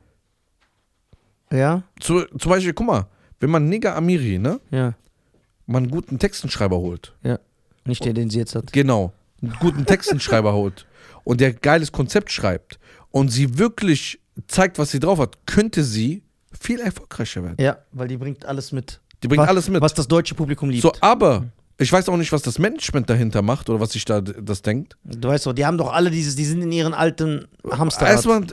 Ja? Zu, zum Beispiel, guck mal, wenn man Nigga Amiri, ne, Ja. man einen guten Textenschreiber holt. Ja. Nicht der, den sie jetzt hat. Genau. Einen guten Textenschreiber <laughs> holt. Und der geiles Konzept schreibt. Und sie wirklich zeigt, was sie drauf hat, könnte sie viel erfolgreicher werden. Ja, weil die bringt alles mit. Die bringt was, alles mit. Was das deutsche Publikum liebt. So, aber ich weiß auch nicht, was das Management dahinter macht oder was sich da das denkt. Du weißt doch, die haben doch alle dieses, die sind in ihren alten Hamsterrad. Erstmal,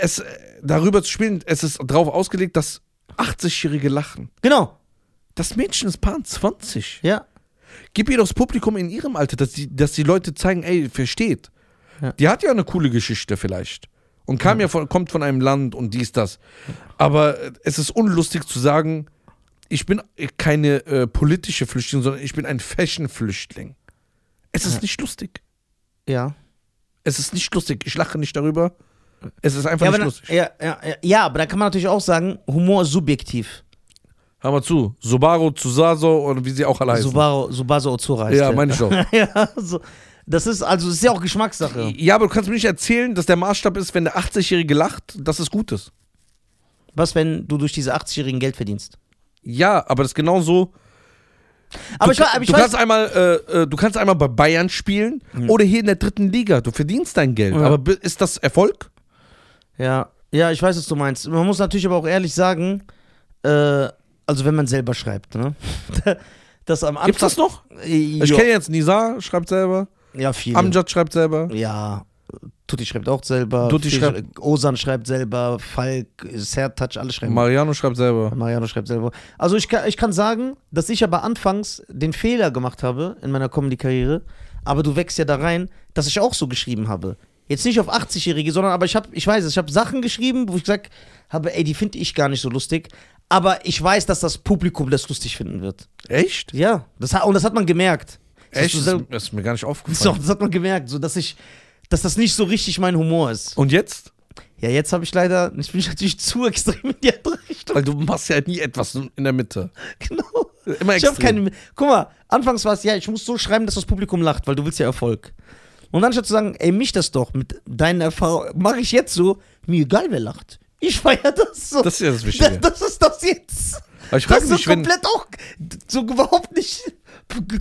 es darüber zu spielen, es ist darauf ausgelegt, dass 80-Jährige lachen. Genau. Das Mädchen ist Paar 20. Ja. Gib ihr doch das Publikum in ihrem Alter, dass die, dass die Leute zeigen, ey, versteht. Ja. Die hat ja eine coole Geschichte vielleicht. Und kam ja von, kommt von einem Land und dies, das. Aber äh, es ist unlustig zu sagen, ich bin keine äh, politische Flüchtling, sondern ich bin ein Fashion-Flüchtling. Es ist Ja. nicht lustig. Ja. Es ist nicht lustig. Ich lache nicht darüber. Es ist einfach Ja nicht lustig. ja, ja, ja, ja, aber da kann man natürlich auch sagen, Humor ist subjektiv. Hör mal zu. Subaru, Tsusaso und wie sie auch alle heißen. Subaru, Subaso Ozora heißt ja, meine ich doch. <laughs> ja, so. Das ist, also, das ist ja auch Geschmackssache. Ja, aber du kannst mir nicht erzählen, dass der Maßstab ist, wenn der 80-Jährige lacht, dass es gut ist. Was, wenn du durch diese 80-Jährigen Geld verdienst? Ja, aber das ist genauso. Aber du, ich, aber ich du weiß, kannst einmal, äh, äh, du kannst einmal bei Bayern spielen oder hier in der dritten Liga. Du verdienst dein Geld. Ja. Aber ist das Erfolg? ja, ja, ich weiß, was du meinst. Man muss natürlich aber auch ehrlich sagen, äh, also wenn man selber schreibt, ne? <laughs> Das am Anfang. Gibt's das noch? Äh, Ich kenne jetzt Nizar, schreibt selber. Ja, viele. Amjad schreibt selber. Ja, Tutti schreibt auch selber. Tutti Fisch- schreibt- Osan schreibt selber. Falk, Sertac, alle schreiben. Mariano schreibt selber. Mariano schreibt selber. Also ich kann, ich kann sagen, dass ich aber anfangs den Fehler gemacht habe in meiner Comedy-Karriere, aber du wächst ja da rein, dass ich auch so geschrieben habe. Jetzt nicht auf 80-Jährige, sondern aber ich habe, ich weiß es, ich habe Sachen geschrieben, wo ich gesagt habe, ey, die finde ich gar nicht so lustig, aber ich weiß, dass das Publikum das lustig finden wird. Echt? Ja, das, und das hat man gemerkt. Das Echt? ist Das so, ist, das ist mir gar nicht so, aufgefallen. das hat man gemerkt, so dass ich, dass das nicht so richtig mein Humor ist. Und jetzt? Ja, jetzt habe ich leider, ich bin natürlich zu extrem in die andere Richtung. Weil du machst ja nie etwas in der Mitte. Genau. Immer Ich habe extrem. keine. Guck mal, anfangs war es, ja, ich muss so schreiben, dass das Publikum lacht, weil du willst ja Erfolg. Und dann statt zu sagen, ey, mich das doch mit deinen Erfahrungen, mache ich jetzt so, mir egal, wer lacht. Ich feiere das so. Das ist ja das Wichtige. Das, <laughs> das ist das jetzt. Aber ich Das ist mich, komplett auch so überhaupt nicht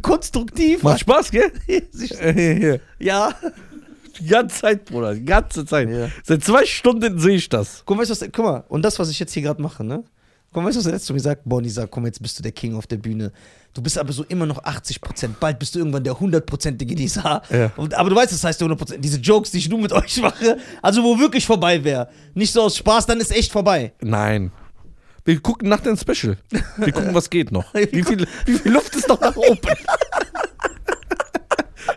konstruktiv. Macht Spaß, gell? <laughs> Äh, ja. Die ganze Zeit, Bruder. Die ganze Zeit. Ja. Seit zwei Stunden sehe ich das. Guck, weißt du, was, guck mal, und das, was ich jetzt hier gerade mache, ne? Guck mal, weißt du, was er letztes zu mir sagt? Bonnie sagt, komm, jetzt bist du der King auf der Bühne. Du bist aber so immer noch 80 Prozent. Bald bist du irgendwann der hundertprozentige Nisa. Ja. Und, aber du weißt, das heißt der 100 Prozent. Diese Jokes, die ich nur mit <laughs> euch mache, also wo wirklich vorbei wäre. Nicht so aus Spaß, dann ist echt vorbei. Nein. Wir gucken nach dem Special. Wir gucken, was geht noch. <laughs> Wie viel, wie viel Luft ist noch nach oben? <laughs>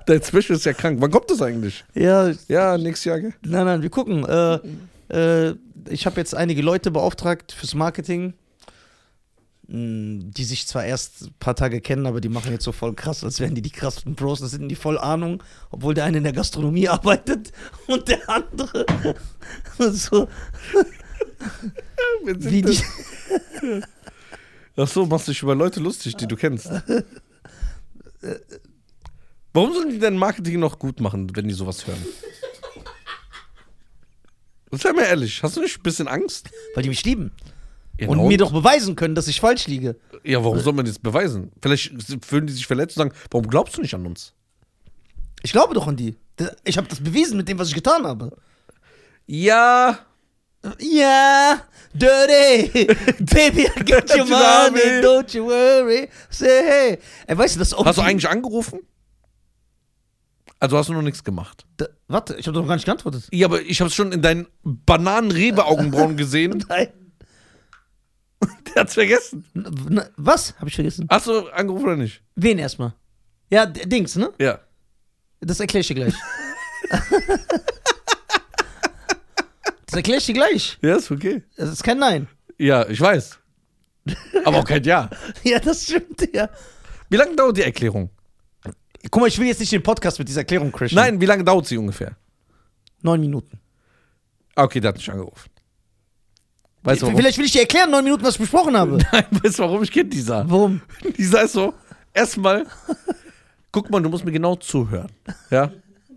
Dein Special ist ja krank. Wann kommt das eigentlich? Ja, Ja, nächstes Jahr, gell? nein, nein, wir gucken. Äh, äh, ich habe jetzt einige Leute beauftragt fürs Marketing, mh, die sich zwar erst ein paar Tage kennen, aber die machen jetzt so voll krass, als wären die die krassesten Pros. Das sind die voll Ahnung, obwohl der eine in der Gastronomie <laughs> arbeitet und der andere so wie die. Ach so, machst du dich über Leute lustig, die du kennst. Warum sollen die denn Marketing noch gut machen, wenn die sowas hören? Sei mal ehrlich, hast du nicht ein bisschen Angst? Weil die mich lieben. Ja, und mir doch beweisen können, dass ich falsch liege. Ja, warum soll man das beweisen? Vielleicht fühlen die sich verletzt und sagen, warum glaubst du nicht an uns? Ich glaube doch an die. Ich habe das bewiesen mit dem, was ich getan habe. Ja, Ja, dirty. <laughs> Baby, I got your money, don't you worry. Say hey. Ey, weißt du, das hast du eigentlich angerufen? Also hast du noch nichts gemacht. Da, warte, ich habe doch noch gar nicht geantwortet. Ja, aber ich habe es schon in deinen Bananen-Rebe-Augenbrauen gesehen. <laughs> Nein. <laughs> Der hat's vergessen. N- n- Was? Habe ich vergessen. Hast du angerufen oder nicht? Wen erstmal? Ja, Dings, ne? Ja. Das erkläre ich dir gleich. Das erkläre ich dir gleich. Ja, ist okay. Das ist kein Nein. Ja, ich weiß. Aber auch kein Ja. <laughs> Ja, das stimmt, ja. Wie lange dauert die Erklärung? Guck mal, ich will jetzt nicht den Podcast mit dieser Erklärung crashen. Nein, wie lange dauert sie ungefähr? Neun Minuten. Ah, okay, der hat nicht angerufen. Weißt du warum? Vielleicht will ich dir erklären, neun Minuten, was ich besprochen habe. <laughs> Nein, weißt du warum? Ich kenne Lisa. Warum? Lisa ist so, erstmal, guck mal, du musst mir genau zuhören. Ja?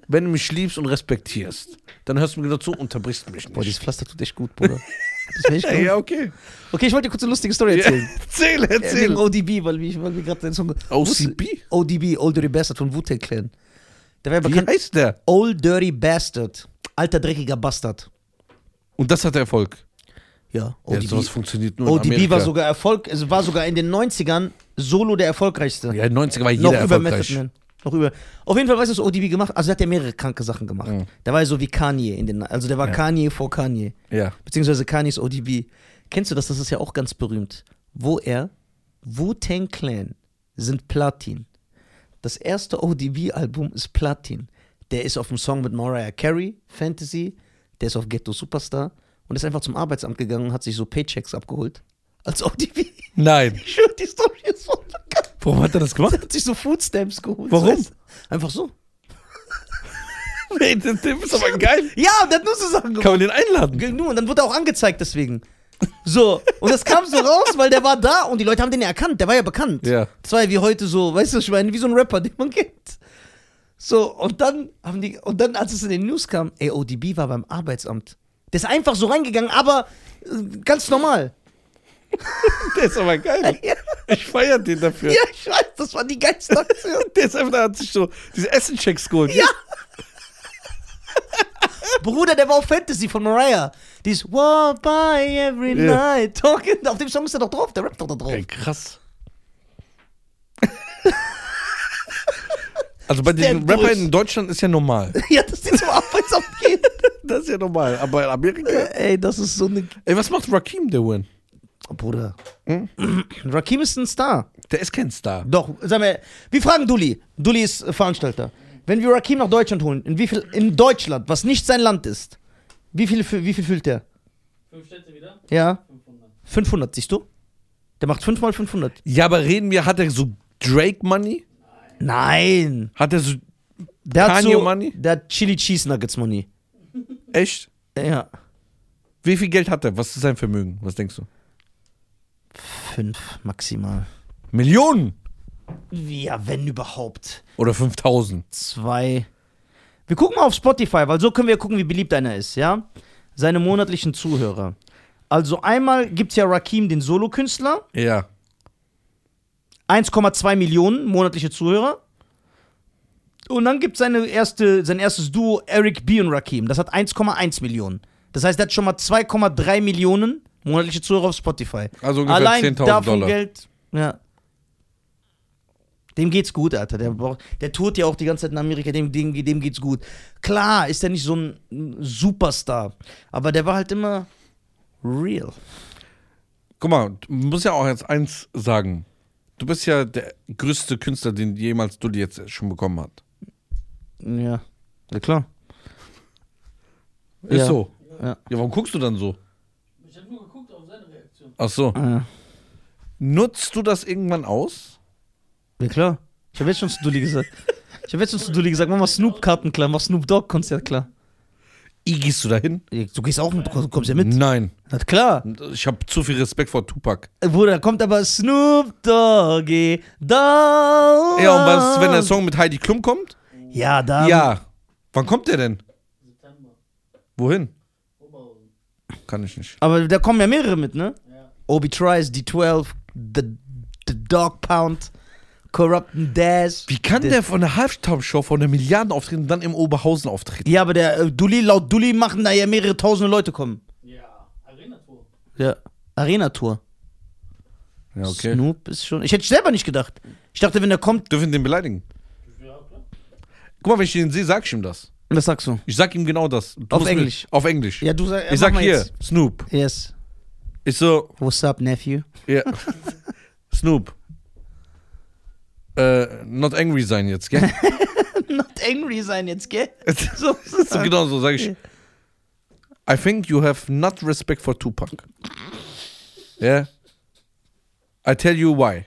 Wenn du mich liebst und respektierst, dann hörst du mir genau zu und unterbrichst mich Boah, nicht. dieses Pflaster tut echt gut, Bruder. Das wär echt Ja, gut. ja, okay. Okay, ich wollte dir kurz eine lustige Story Ja, erzählen. <laughs> erzähl, Ja, Wegen erzähl. ODB, weil, wir- weil wir gerade den Song. OCB? Dirty Old Dirty Bastard von Wu-Tang Clan. Der war ja Wie bekannt. heißt der? Old Dirty Bastard. Alter, dreckiger Bastard. Und das hat Erfolg. Ja, Ja, ODB. sowas funktioniert nur in ODB Amerika. war sogar Erfolg, also war sogar in den 90ern solo der erfolgreichste. Ja, in den 90er war Noch jeder über Method erfolgreich. Man. Noch über. Auf jeden Fall weißt du, was ODB gemacht Also, der hat ja mehrere kranke Sachen gemacht. Mhm. Der war ja so wie Kanye in den. Also, der war Ja. Kanye vor Kanye. Ja. Beziehungsweise Kanyes ODB. Kennst du das? Das ist ja auch ganz berühmt. Wo er, Wu-Tang Clan sind Platin. Das erste ODB-Album ist Platin. Der ist auf dem Song mit Mariah Carey, Fantasy. Der ist auf Ghetto Superstar. Und ist einfach zum Arbeitsamt gegangen und hat sich so Paychecks abgeholt. Als ODB. Nein. <laughs> Ich schwör, die Story ist voll bekannt. Warum hat er das Er gemacht? <laughs> hat sich so Foodstamps geholt. Warum? weißt? Einfach so. <laughs> Ey, der Typ ist aber geil. Ja, der hat nur so Sachen. Kann man den einladen? Nur, und dann wurde er auch angezeigt deswegen. So, und das kam so raus, weil der war da und die Leute haben den ja erkannt, der war ja bekannt. Ja. Das war ja wie heute so, weißt du, ich meine, wie so ein Rapper, den man kennt. So, und dann haben die, und dann, als es in den News kam, ey, ODB war beim Arbeitsamt. Der ist einfach so reingegangen, aber äh, ganz normal. <laughs> Der ist aber geil. Ja, Ich feier den dafür. ja, ich weiß, das war die geilste Aktion. <laughs> Der ist einfach, hat sich so diese Essenchecks geholt. Ja. <laughs> Bruder, der war auf Fantasy von Mariah. Die ist Walk by every Ja. night. Talking. Auf dem Song ist er doch drauf, der rappt doch da drauf. Ey, krass. also bei den Rappern in Deutschland ist ja normal. Ja, dass die zum Arbeitsamt gehen. Das ist ja normal. Aber in Amerika. Ey, das ist so eine. Ey, was macht Rakim, der Win? Bruder. Hm? <clears throat> Rakim ist ein Star. Der ist kein Star. Doch, sag mal, wir fragen Dulli. Dulli ist äh, Veranstalter. Wenn wir Rakim nach Deutschland holen, in wie viel, in Deutschland, was nicht sein Land ist, wie viel, wie viel füllt der? Fünf Städte wieder? Ja? 500. 500, siehst du? Der macht 5 mal 500. Ja, aber reden wir, hat er so Drake-Money? Nein. Hat er so. Der hat Kanye so, Money? Der hat Chili Cheese Nuggets Money. Echt? Ja. Wie viel Geld hat er? Was ist sein Vermögen? Was denkst du? 5 maximal. Millionen? Ja, wenn überhaupt. Oder 5000? Zwei. Wir gucken mal auf Spotify, weil so können wir gucken, wie beliebt einer ist, ja? Seine monatlichen Zuhörer. Also einmal gibt es ja Rakim, den Solokünstler. Ja. 1,2 Millionen monatliche Zuhörer. Und dann gibt es seine erste, sein erstes Duo, Eric B. und Rakim. Das hat 1,1 Millionen. Das heißt, er hat schon mal 2,3 Millionen monatliche Zuhörer auf Spotify. Also ungefähr Allein 10.000 davon Dollar. Geld, ja. Dem geht's gut, Alter. Der, braucht- der tourt ja auch die ganze Zeit in Amerika, dem, dem, dem geht's gut. Klar ist er nicht so ein Superstar, aber der war halt immer real. Guck mal, du musst ja auch jetzt eins sagen. Du bist ja der größte Künstler, den jemals Dulli jetzt schon bekommen hat. Ja, ja klar. Ist Ja. so. Ja. Ja, warum guckst du dann so? Ich habe nur geguckt auf seine Reaktion. Ach so. Ja, Nutzt du das irgendwann aus? ja klar. Ich habe jetzt schon zu Dulli gesagt. Ich habe jetzt schon zu Dulli gesagt, mach mal Snoop-Karten klar, mach Snoop Dogg-Konzert klar. I, gehst du dahin? Du gehst auch mit, du kommst ja mit. Nein. Na klar. Ich habe zu viel Respekt vor Tupac. Bruder, da kommt aber Snoop Doggy Dogg. Ja, und was, wenn der Song mit Heidi Klum kommt? Ja, da. ja. Wann kommt der denn? September. Wohin? Oberhausen. Kann ich nicht. Aber da kommen ja mehrere mit, ne? Obi Tries, D12, The, the Dog Pound, Corrupt and Daz. Wie kann der von der Halftime-Show von der Milliarden auftreten und dann im Oberhausen auftreten? Ja, aber der äh, Dulli, laut Dulli machen da ja mehrere tausende Leute kommen. Ja. Arena-Tour. Ja. Arena-Tour. Ja, okay. Snoop ist schon. Ich hätte selber nicht gedacht. Ich dachte, wenn der kommt. Dürfen den beleidigen? Ja, klar. Guck mal, wenn ich den sehe, sag ich ihm das. Was sagst du? Ich sag ihm genau das. Du Auf Englisch. Auf Englisch. Ja, du sag, ich sag hier, Snoop. Yes. Ich so, What's up, nephew? ja. <laughs> Snoop. Äh, not angry sein jetzt, gell? <laughs> Not angry sein jetzt, gell? <laughs> so, so genau so sag ich. I think you have not respect for Tupac. Yeah. I tell you why.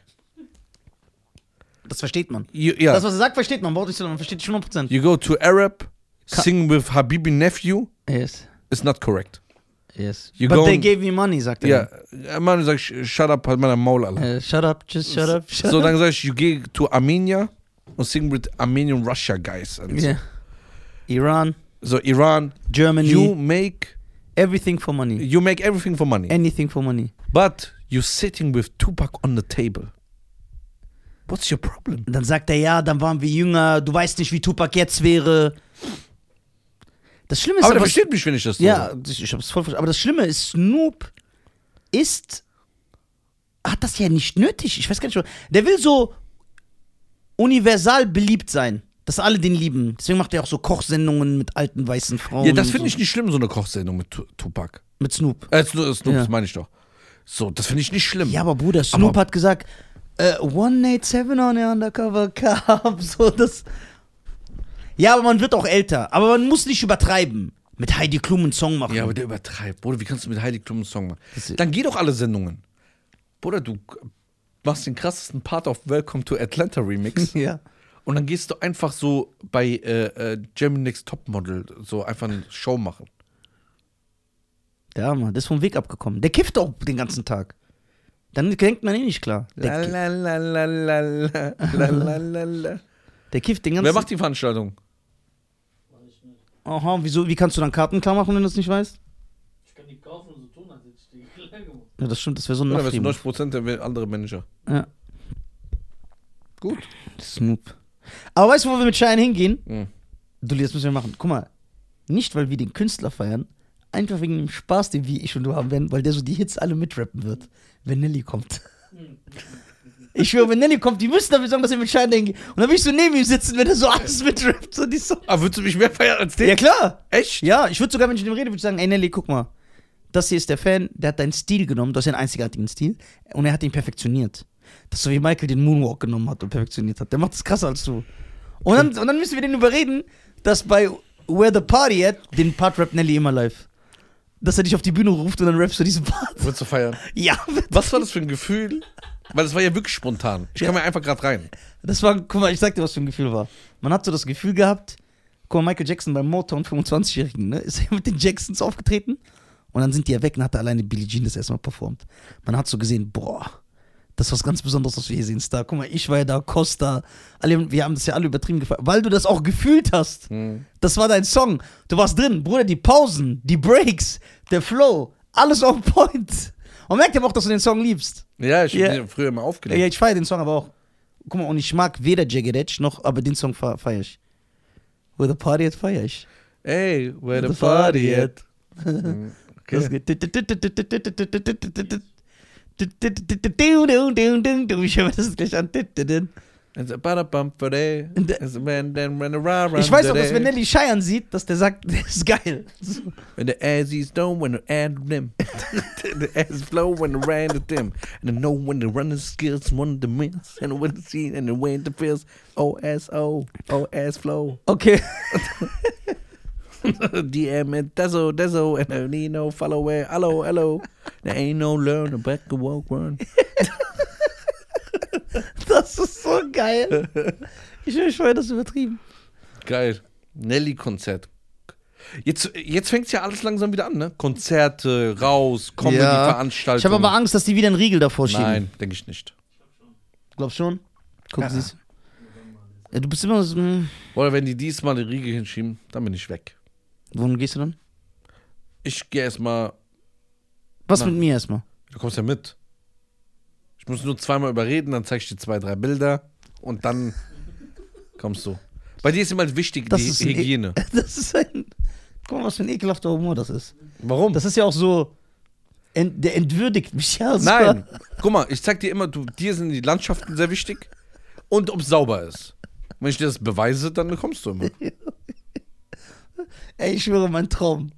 Das versteht man. You, yeah. Das, was er sagt, versteht man. Braucht nicht so, man versteht schon 100%. you go to Arab, sing with Habibi nephew, Yes. is not correct. Yes. You But they gave me money, sagt er. Ja, man sag ich, shut up, halt meiner Maul, Alter. Äh, shut up, just shut up, shut So, up. dann sag ich, you go to Armenia und sing with Armenian Russia guys. And. Yeah. Iran, So, Iran, Germany, you make everything for money. you make everything for money. Anything for money. But you're sitting with Tupac on the table. What's your problem? Dann sagt er, ja, dann waren wir jünger, du weißt nicht, wie Tupac jetzt wäre. Das Schlimme ist Aber der aber, versteht mich, wenn ich das so ja, das- ich hab's voll verstanden. Aber das Schlimme ist, Snoop ist, hat das ja nicht nötig. Ich weiß gar nicht, der will so universal beliebt sein, dass alle den lieben. Deswegen macht er auch so Kochsendungen mit alten weißen Frauen. Ja, das finde ich nicht schlimm, so eine Kochsendung mit Tu- Tupac. Mit Snoop. Äh, Snoop, Snoop Ja. das meine ich doch. So, das finde ich nicht schlimm. Ja, aber Bruder, Snoop Aber- hat gesagt, äh, 187 on the undercover <laughs> cup. So, das. Ja, aber man wird auch älter. Aber man muss nicht übertreiben. Mit Heidi Klum einen Song machen. Ja, aber der übertreibt. Bruder, wie kannst du mit Heidi Klum einen Song machen? Das Dann geh doch alle Sendungen. Bruder, du machst den krassesten Part auf Welcome to Atlanta Remix. <laughs> ja. und dann gehst du einfach so bei äh, äh, Topmodel so einfach eine Show machen. Ja, Mann, der ist vom Weg abgekommen. Der kifft auch den ganzen Tag. Dann denkt man eh nicht klar. La, Der, la, la, la, la, la, la, la, la, la. der kifft den ganzen Wer macht die Veranstaltung? Aha, wieso, wie kannst du dann Karten klar machen, wenn du es nicht weißt? Ich kann die kaufen und so tun, als hätte ich die <laughs> klar gemacht. Ja, das stimmt, das wäre so ein du Nachrichten. 90% der andere Manager. Ja. Gut. Snoop. Aber weißt du, wo wir mit Shine hingehen? Mhm. Du, das müssen wir machen. Guck mal, nicht weil wir den Künstler feiern, einfach wegen dem Spaß, den wir ich und du haben werden, weil der so die Hits alle mitrappen wird, wenn Nelly kommt. Ich schwöre, wenn Nelly kommt, die müssen dafür sagen, dass er mit Schein denke. Und dann will ich so neben ihm sitzen, wenn er so alles mitrappt. So die so. Aber würdest du mich mehr feiern als den? Ja, klar. Echt? Ja, ich würde sogar, wenn ich mit ihm rede, würde ich sagen, ey Nelly, guck mal. Das hier ist der Fan, der hat deinen Stil genommen, du hast ja einen einzigartigen Stil. Und er hat ihn perfektioniert. Das ist so wie Michael den Moonwalk genommen hat und perfektioniert hat. Der macht das krasser als du. Und dann, und dann müssen wir den überreden, dass bei Where the Party at, den Part rappt Nelly immer live. Dass er dich auf die Bühne ruft und dann rappst du diesen Part. Würdest du feiern? Ja, Was war das für ein Gefühl? Weil das war ja wirklich spontan. Ich kam ja einfach gerade rein. das war, guck mal, ich sag dir, was für ein Gefühl war. Man hat so das Gefühl gehabt, guck mal, Michael Jackson beim Motown 25-Jährigen, ne, ist <laughs> er mit den Jacksons aufgetreten und dann sind die ja weg und hat er alleine Billie Jean das erstmal performt. Man hat so gesehen, boah, das ist was ganz Besonderes, was wir hier sehen. Star, guck mal, ich war ja da, Costa, alle, wir haben das ja alle übertrieben gefeiert, weil du das auch gefühlt hast. Das war dein Song. Du warst drin, Bruder, die Pausen, die Breaks, der Flow, alles on point. Und merkt aber auch, dass du den Song liebst. Ja, ich Ja. hab den früher immer Ja, aufgelegt. ja ich feiere den Song aber auch. Guck mal, und ich mag weder Jagged Edge noch, aber den Song fe- feiere ich. Where the Party at feiere ich. Ey, where the The party party at? Mhm. <laughs> Das Okay. geht. Ich höre mir das gleich an. Ich weiß auch, dass wenn Nelly Scheiern sieht, dass der sagt, <laughs> der ist geil. When the Azzies don't, when the ad them. <laughs> the ass flow when the rain to them. And I know when the running skills, one the miss. And when the scene and the way the feels. O-S-O, O-S flow. Okay. <laughs> DM and Dezo, Dezo. And I need no follower. Hello, hello. There ain't no learn back to walk run. <laughs> Das ist so geil. Ich schwöre, das ist übertrieben. Geil. Nelly-Konzert. Jetzt, jetzt fängt es ja alles langsam wieder an, ne? Konzerte, raus, Comedy-Veranstaltungen. Ich habe aber Angst, dass die wieder einen Riegel davor schieben. Nein, denke ich nicht. Glaubst schon? Guck, Ja. siehst ja, Du bist immer so. hm, Oder wenn die diesmal die Riege hinschieben, dann bin ich weg. Wohin gehst du dann? Ich gehe erstmal. Was Na. mit mir erstmal? Du kommst ja mit. Ich muss nur zweimal überreden, dann zeig ich dir zwei, drei Bilder und dann kommst du. Bei dir ist immer wichtig Das die ist E- Hygiene. <laughs> Das ist ein. Guck mal, was für ein ekelhafter Humor das ist. Warum? Das ist ja auch so. Ent, der entwürdigt mich ja. so. Nein. Guck mal, ich zeig dir immer, du, dir sind die Landschaften sehr wichtig und ob es sauber ist. Wenn ich dir das beweise, dann kommst du immer. <laughs> Ey, ich schwöre, mein Traum.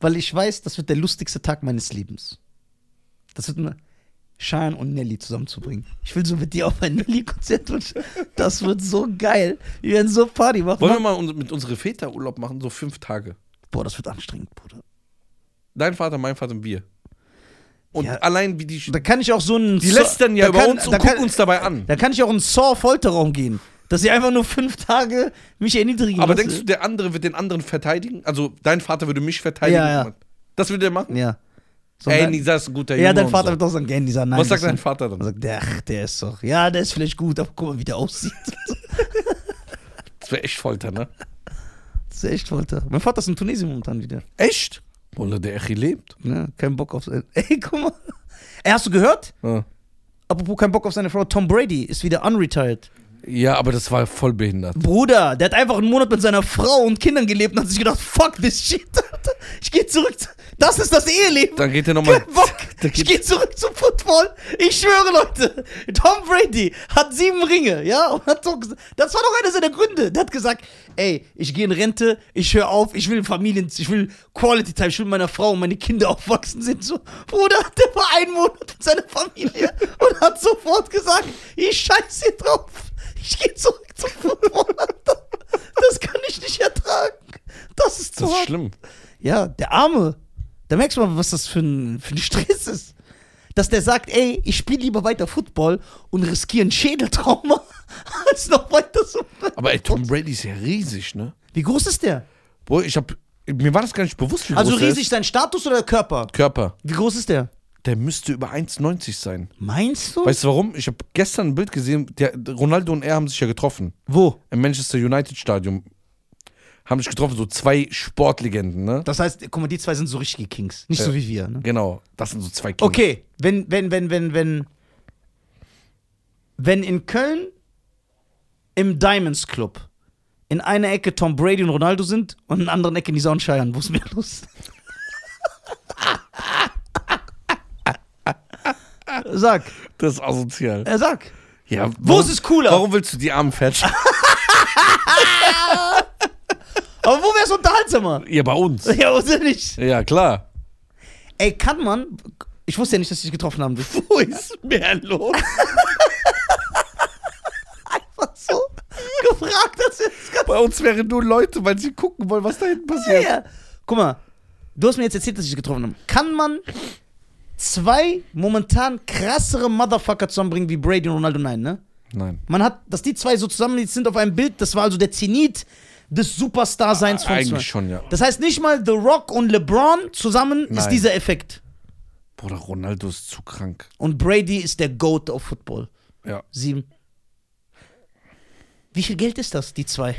Weil ich weiß, das wird der lustigste Tag meines Lebens. Das wird Sean und Nelly zusammenzubringen. Ich will so mit dir auf ein Nelly-Konzert und das wird so geil. Wir werden so Party machen. Wollen wir mal mit unsere Väter Urlaub machen, so fünf Tage? Boah, das wird anstrengend, Bruder. Dein Vater, mein Vater und wir. Und Ja. allein wie die. Da kann ich auch so einen. Die lästern ja da über kann- uns und da gucken kann, uns dabei an. Da kann ich auch in Saw-Folterraum gehen. Dass sie einfach nur fünf Tage mich erniedrigen. Aber denkst du, der andere wird den anderen verteidigen? Also dein Vater würde mich verteidigen? Ja, ja. Das würde er machen? Ja. So, Ey, dein- Nisa ist ein guter Ja, Junge dein und Vater so. wird auch sagen, dieser Nein. Was sagt dein Vater Er dann? sagt, der, ach, der ist doch. Ja, der ist vielleicht gut, aber guck mal, wie der aussieht. <laughs> Das wäre echt Folter, ne? Das ist echt Folter. Mein Vater ist in Tunesien momentan wieder. Echt? Oder der Echi lebt? Ja, kein Bock auf. <laughs> Ey, guck mal. Ey, hast du gehört? Ja. Apropos kein Bock auf seine Frau. Tom Brady ist wieder unretired. ja, aber das war voll behindert. Bruder, der hat einfach einen Monat mit seiner Frau und Kindern gelebt und hat sich gedacht, fuck this shit. Alter. Ich gehe zurück. Das ist das Eheleben. Dann geht er nochmal. Kein Bock. <laughs> Da Ich gehe zurück zum Football. Ich schwöre, Leute. Tom Brady hat sieben Ringe, ja? Und hat doch, gesagt- das war doch einer seiner Gründe. Der hat gesagt, ey, ich gehe in Rente, ich höre auf, ich will Familien, ich will Quality Time, ich will mit meiner Frau und meine Kinder aufwachsen sind. So, Bruder, der war einen Monat mit seiner Familie und hat sofort gesagt, ich scheiß hier drauf. Ich gehe zurück zum Football. Alter. Das kann ich nicht ertragen. Das ist zu Das ist hart. schlimm. Ja, der Arme. Da merkst du mal, was das für ein, für ein Stress ist. Dass der sagt, ey, ich spiele lieber weiter Football und riskiere ein Schädeltrauma, <laughs> als noch weiter so. Aber ey, Tom Brady ist ja riesig, ne? Wie groß ist der? Boah, ich hab. Mir war das gar nicht bewusst, wie Also groß der riesig sein Status oder der Körper? Körper. Wie groß ist der? Der müsste über 1,90 sein. Meinst du? Weißt du warum? Ich habe gestern ein Bild gesehen, der, Ronaldo und er haben sich ja getroffen. Wo? Im Manchester United Stadium. Haben sich getroffen, so zwei Sportlegenden, ne? Das heißt, guck mal, die zwei sind so richtige Kings. Nicht Ja. so wie wir, ne? Genau, das sind so zwei Kings. Okay, wenn, wenn, wenn, wenn, wenn, wenn in Köln im Diamonds Club in einer Ecke Tom Brady und Ronaldo sind und in der anderen Ecke Nisa und Scheiern, wo ist mehr los? <laughs> sag, Das ist asozial. er sag. Ja, Wo ist es cooler? Warum willst du die armen Fetch? <laughs> Aber wo wär's unterhaltsamer? ja, bei uns. Ja, oder nicht? Ja, klar. Ey, kann man. Ich wusste ja nicht, dass sie dich getroffen haben. <laughs> Wo ist mehr los? <laughs> Einfach so gefragt, dass wir das ganz Bei uns wären nur Leute, weil sie gucken wollen, was da hinten ja, passiert. ja. Guck mal, du hast mir jetzt erzählt, dass sie dich getroffen haben. Kann man zwei momentan krassere Motherfucker zusammenbringen wie Brady und Ronaldo? Nein, ne? Nein. Man hat, dass die zwei so zusammen sind auf einem Bild, das war also der Zenit des Superstar-Seins von zwei. Eigentlich schon, ja. Das heißt, nicht mal The Rock und LeBron zusammen ist Nein. dieser Effekt. Bruder, Ronaldo ist zu krank. Und Brady ist der Goat of Football. Ja. Sieben. Wie viel Geld ist das, die zwei?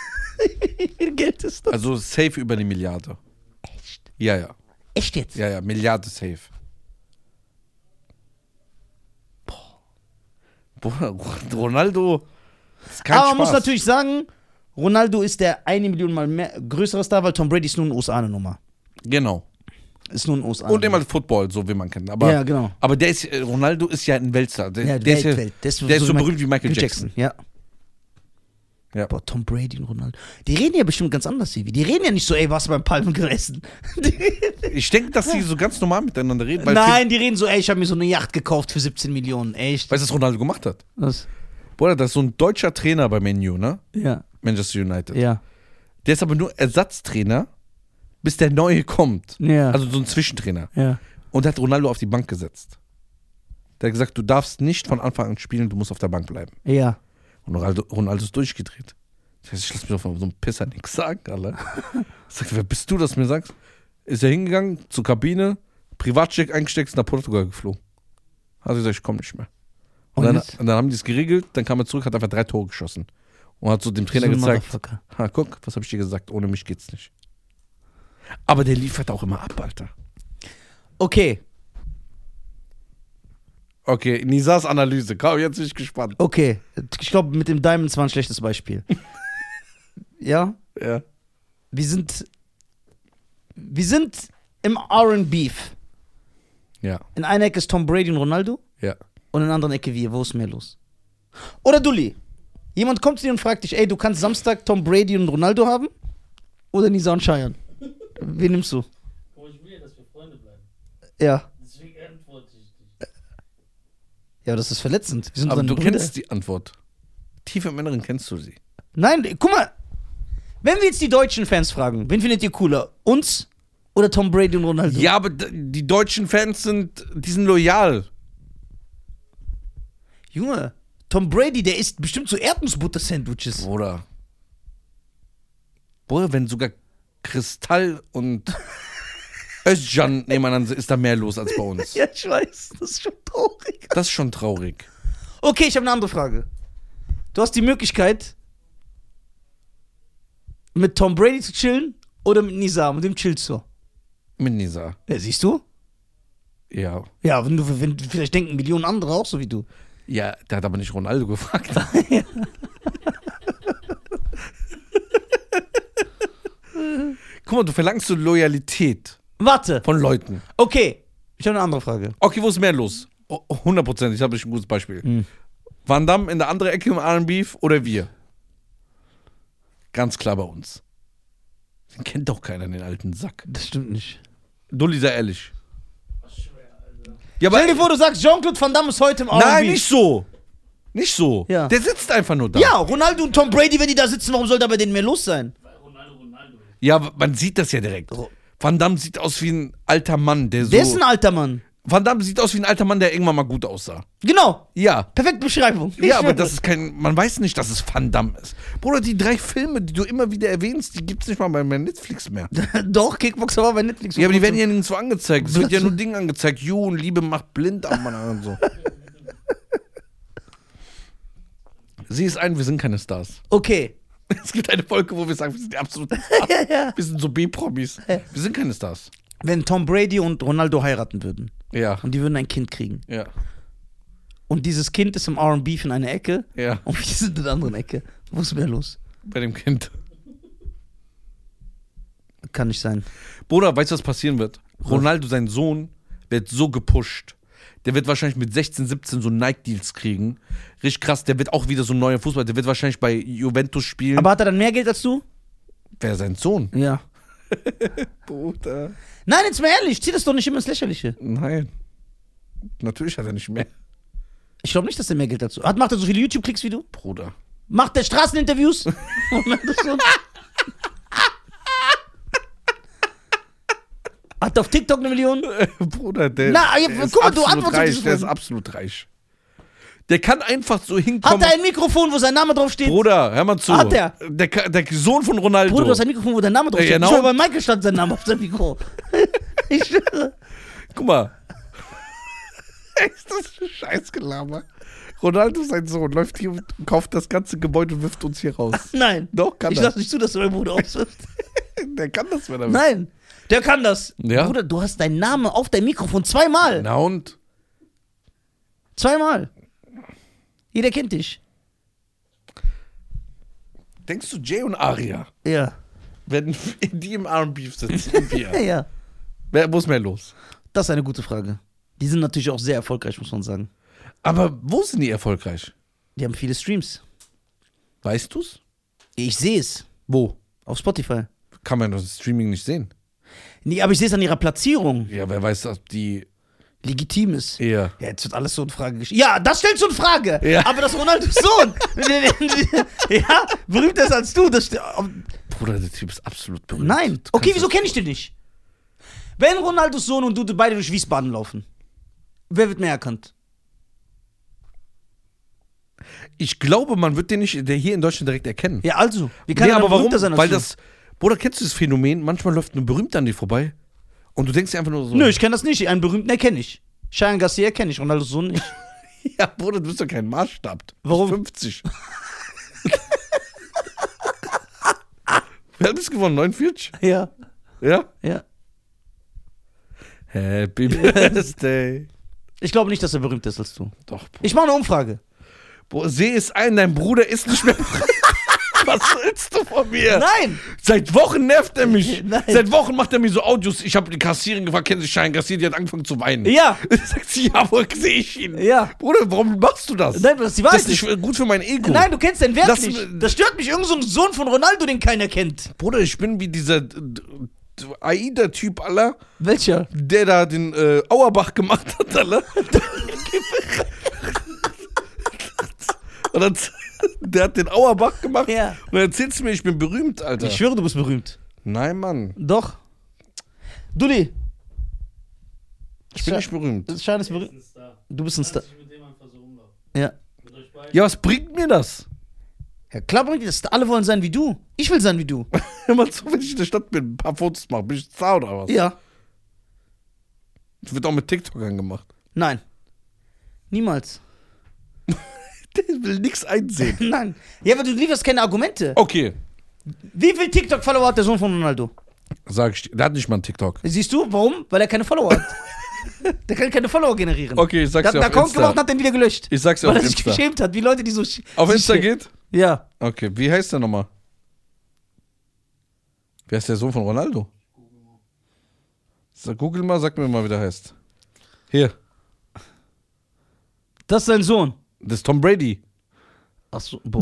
<laughs> Wie viel Geld ist das? Also safe über eine Milliarde. Echt? Ja, ja. Echt jetzt? Ja, ja, Milliarde safe. Bruder, Ronaldo ist Aber man muss natürlich sagen, Ronaldo ist der eine Million mal mehr größere Star, weil Tom Brady ist nur ein USA eine Nummer. Genau. Ist nur ein USA. Und immer Football, so wie man kennt. Aber, Ja, genau. aber der ist, äh, Ronaldo ist ja ein Weltstar. Der, Ja, der, Welt, ist, Welt. Der ist, der ist so wie berühmt wie Michael Jackson. Ja. Ja. Boah, Tom Brady und Ronaldo. Die reden ja bestimmt ganz anders, Sivi. Die reden ja nicht so, ey, warst du beim Palmengrill essen? <laughs> Ich denke, dass sie so ganz normal miteinander reden. Nein, die reden so, ey, ich habe mir so eine Yacht gekauft für 17 Millionen. Echt? Weißt du, was Ronaldo gemacht hat? Was? Bruder, das ist so ein deutscher Trainer bei Menu, ne? Ja. Manchester United. Ja. Der ist aber nur Ersatztrainer, bis der neue kommt. Ja. Also so ein Zwischentrainer. ja. Und hat Ronaldo auf die Bank gesetzt. Der hat gesagt, du darfst nicht von Anfang an spielen, du musst auf der Bank bleiben. Ja. Und Ronaldo, Ronaldo ist durchgedreht. Das heißt, ich lass mich doch von so einem Pisser nichts sagen, Alter. Ich <laughs> sag, wer bist du, das mir sagst? Ist er hingegangen zur Kabine, Privatcheck eingesteckt, ist nach Portugal geflogen. Hat gesagt, ich komme nicht mehr. Und, Und dann, und dann haben die es geregelt, dann kam er zurück, hat einfach drei Tore geschossen. Und hat so dem Trainer So gezeigt, ha, guck, was habe ich dir gesagt, ohne mich geht's nicht. Aber der liefert auch immer ab, Alter. Okay, Okay, Nisas Analyse, komm, jetzt bin ich gespannt. okay. Ich glaube, mit dem Diamonds war ein schlechtes Beispiel. <laughs> ja? Ja. Wir sind. Wir sind im RB Beef. Ja, In einer Ecke ist Tom Brady und Ronaldo ja. und in der anderen Ecke wir. Wo ist mehr los? Oder Dulli. Jemand kommt zu dir und fragt dich, ey, du kannst Samstag Tom Brady und Ronaldo haben? Oder Nisa und Cheyenne? Wen nimmst du? Wo ich will ja, dass wir Freunde bleiben. Ja. Deswegen antworte ich dich. Ja, das ist verletzend. Wir sind Aber du Brüder. kennst die Antwort. Tief im Inneren kennst du sie. Nein, guck mal. Wenn wir jetzt die deutschen Fans fragen, wen findet ihr cooler? Uns oder Tom Brady und Ronaldo? Ja, aber die deutschen Fans sind, die sind loyal. Junge, Tom Brady, der isst bestimmt so Erdnussbutter-Sandwiches. Bruder. Bruder, wenn sogar Kristall und <laughs> Özcan nebeneinander ist da mehr los als bei uns. <laughs> Ja, ich weiß, das ist schon traurig. Das ist schon traurig. Okay, ich habe eine andere Frage. Du hast die Möglichkeit, mit Tom Brady zu chillen oder mit Nizar. Mit dem chillst du. Mit Nisa. Ja, siehst du? Ja. Ja, wenn du, wenn, vielleicht denken Millionen andere auch so wie du. Ja, der hat aber nicht Ronaldo gefragt. <laughs> Guck mal, du verlangst so Loyalität Warte, von Leuten. okay. Ich habe eine andere Frage. Okay, wo ist mehr los? Oh, 100%, ich habe ein gutes Beispiel. Mhm. Van Damme in der anderen Ecke im R&B oder wir? Ganz klar bei uns. Den kennt doch keiner, den alten Sack. Das stimmt nicht. Dulli, sei ehrlich. Ja, Stell dir vor, du sagst, Jean-Claude Van Damme ist heute im R&B. Nein, nicht so. Nicht so. Ja. Der sitzt einfach nur da. Ja, Ronaldo und Tom Brady, wenn die da sitzen, warum soll da bei denen mehr los sein? Ronaldo Ronaldo. Ja, man sieht das ja direkt. Van Damme sieht aus wie ein alter Mann, der so. Der ist ein alter Mann. Van Damme sieht aus wie ein alter Mann, der irgendwann mal gut aussah. Genau. Ja. Perfekte Beschreibung. Ich Ja, aber das ist kein. Man weiß nicht, dass es Van Damme ist. Bruder, die drei Filme, die du immer wieder erwähnst, die gibt's nicht mal bei Netflix mehr. <laughs> Doch, Kickboxer war bei Netflix. Ja, aber die werden ja nirgendwo angezeigt. Es wird ja nur <laughs> Dinge angezeigt. Und Liebe macht blind am Mann und so. <laughs> Sieh es ein, wir sind keine Stars. Okay. Es gibt eine Folge, wo wir sagen, wir sind die absoluten Stars. ja, ja. Wir sind so B-Promis. Wir sind keine Stars. Wenn Tom Brady und Ronaldo heiraten würden Ja. und die würden ein Kind kriegen Ja. und dieses Kind ist im R&B in einer Ecke Ja. und wir sind in der anderen Ecke, wo ist mehr los? Bei dem Kind. Kann nicht sein. Bruder, weißt du, was passieren wird? Ronaldo, sein Sohn, wird so gepusht. Der wird wahrscheinlich mit 16, 17 so Nike-Deals kriegen. Richtig krass, der wird auch wieder so ein neuer Fußball. Der wird wahrscheinlich bei Juventus spielen. Aber hat er dann mehr Geld als du? Wer sein Sohn? Ja. <laughs> Bruder. Nein, jetzt mal ehrlich, zieh das doch nicht immer ins Lächerliche. Nein. Natürlich hat er nicht mehr. Ich glaube nicht, dass er mehr Geld dazu hat. Macht er so viele YouTube-Klicks wie du? Bruder. Macht der Straßeninterviews? <laughs> hat er auf TikTok eine Million? Bruder, der, Na, guck mal, du antwortest reich. Der ist absolut reich. Der kann einfach so Hat hinkommen. er ein Mikrofon, wo sein Name draufsteht? Bruder, hör mal zu. Hat er? Der, der Sohn von Ronaldo. Bruder, du hast ein Mikrofon, wo dein Name draufsteht. Ja, genau. Ich schwöre, bei Michael stand sein Name auf seinem Mikro. <laughs> ich schwöre. Guck mal. <laughs> ist das ein Scheißgelaber? Ronaldo, sein Sohn, läuft hier und kauft das ganze Gebäude und wirft uns hier raus. <laughs> Nein. Doch, kann ich er. lasse nicht zu, dass du meinen Bruder auswirfst. Der kann das, wenn er will. Nein. Der kann das. Ja? Bruder, du hast deinen Namen auf dein Mikrofon zweimal. Na und? Zweimal. Jeder kennt dich. Denkst du, Jay und Aria Ja. werden <laughs> die im R&B sitzen wir? <laughs> ja. Wer muss mehr los? Das ist eine gute Frage. Die sind natürlich auch sehr erfolgreich, muss man sagen. Aber wo sind die erfolgreich? Die haben viele Streams. Weißt du's? Ich sehe es. Wo? Auf Spotify. Kann man das Streaming nicht sehen. Nee, aber ich sehe es an ihrer Platzierung. Ja, wer weiß, ob die Legitim ist. eher. Ja, jetzt wird alles so in Frage gestellt. Ja, das stellst du in Frage. Ja. Aber das Ronaldos Sohn, <laughs> ja, berühmter ist als du. Das, Bruder, der Typ ist absolut berühmt. nein. Okay, wieso kenne ich den nicht? Wenn Ronaldos Sohn und du beide durch Wiesbaden laufen, wer wird mehr erkannt? Ich glaube, man wird den nicht der hier in Deutschland direkt erkennen. Ja, also. Wie kann nee, er aber warum? berühmter sein als Weil du? das. Bruder, kennst du das Phänomen? Manchmal läuft ein Berühmter an dir vorbei und du denkst dir einfach nur so. Nö, ich kenne das nicht. Einen berühmten erkenne ich. Cheyenne Garcia kenne ich, Ronaldos Sohn nicht. <laughs> Ja, Bruder, du bist doch kein Maßstab. Warum? 50. Wer hat das gewonnen? 49? ja, Ja? ja. Happy <laughs> Birthday. Ich glaube nicht, dass er berühmter ist als du. Doch, Bruder. Ich mache eine Umfrage. Boah, seh es ein, dein Bruder ist nicht mehr. <laughs> Was willst du von mir? Nein! Seit Wochen nervt er mich. <laughs> Nein. Seit Wochen macht er mir so Audios. Ich habe die Kassiererin gefragt, kennen Sie Schein Kassier? Die hat angefangen zu weinen. Ja, <laughs> Sagt sie, ja, wo sehe ich ihn? ja. Bruder, warum machst du das? Nein, das ist die das ist nicht gut für mein Ego. Nein, du kennst den Wert Lass nicht. Das stört mich. Irgend so ein Sohn von Ronaldo, den keiner kennt. Bruder, ich bin wie dieser AIDA-Typ, Alter, Welcher? der da den äh, Auerbach gemacht hat, Alter. Und dann, <laughs> der hat den Auerbach gemacht. Ja. Und erzählst du mir, ich bin berühmt, Alter. Ich schwöre, du bist berühmt. Nein, Mann. Doch. Dulli, Ich bin nicht berühmt. Schein ist Er ist berühmt. ein Star. Du bist ein Star. Mit dem einfach so. Ja. Mit euch beiden. Ja, was bringt mir das? Ja, klar bringt dir das. Alle wollen sein wie du. Ich will sein wie du. <laughs> Mal zu, wenn ich in der Stadt bin, ein paar Fotos mache, bin ich Star oder was? Ja. Das wird auch mit TikTokern gemacht. Nein. Niemals. <laughs> Der will nichts einsehen. <laughs> Nein. Ja, aber du lieferst keine Argumente. Okay, Wie viel TikTok-Follower hat der Sohn von Ronaldo? sag ich dir. Der hat nicht mal einen TikTok. Siehst du, warum? Weil er keine Follower hat. <laughs> der kann keine Follower generieren. Okay, ich sag's Der hat dir einen auf Account Insta. gemacht und hat den wieder gelöscht. Ich sag's dir Weil auf er sich Insta. geschämt hat, wie Leute, die so. Auf sich- Insta geht? Ja. Okay, wie heißt der nochmal? Wer ist der Sohn von Ronaldo? Sag, Google mal, sag mir mal, wie der heißt. Hier, Das ist sein Sohn. Das ist Tom Brady. Achso, boah.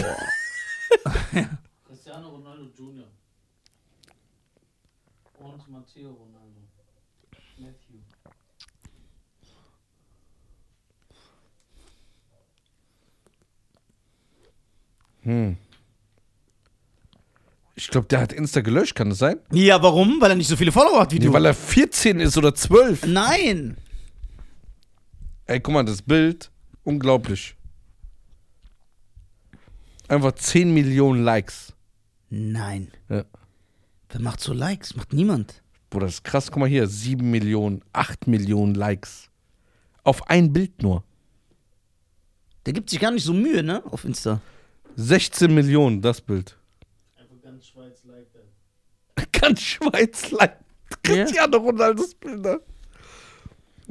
<laughs> Cristiano Ronaldo Jr. Und Matteo Ronaldo. Matthew. Hm. Ich glaube, der hat Insta gelöscht, kann das sein? ja, warum? Weil er nicht so viele Follower hat wie Nee, du. weil er 14 ist oder 12. Nein. Ey, guck mal, das Bild, unglaublich. Einfach 10 Millionen Likes. Nein. Ja. Wer macht so Likes? Macht niemand. Bruder, das ist krass. Guck mal hier, 7 Millionen, 8 Millionen Likes. Auf ein Bild nur. Der gibt sich gar nicht so Mühe, ne? Auf Insta. 16 Millionen, das Bild. Einfach ganz Schweiz like that. <laughs> Ganz Schweiz liked Cristiano Ronaldos Bilder.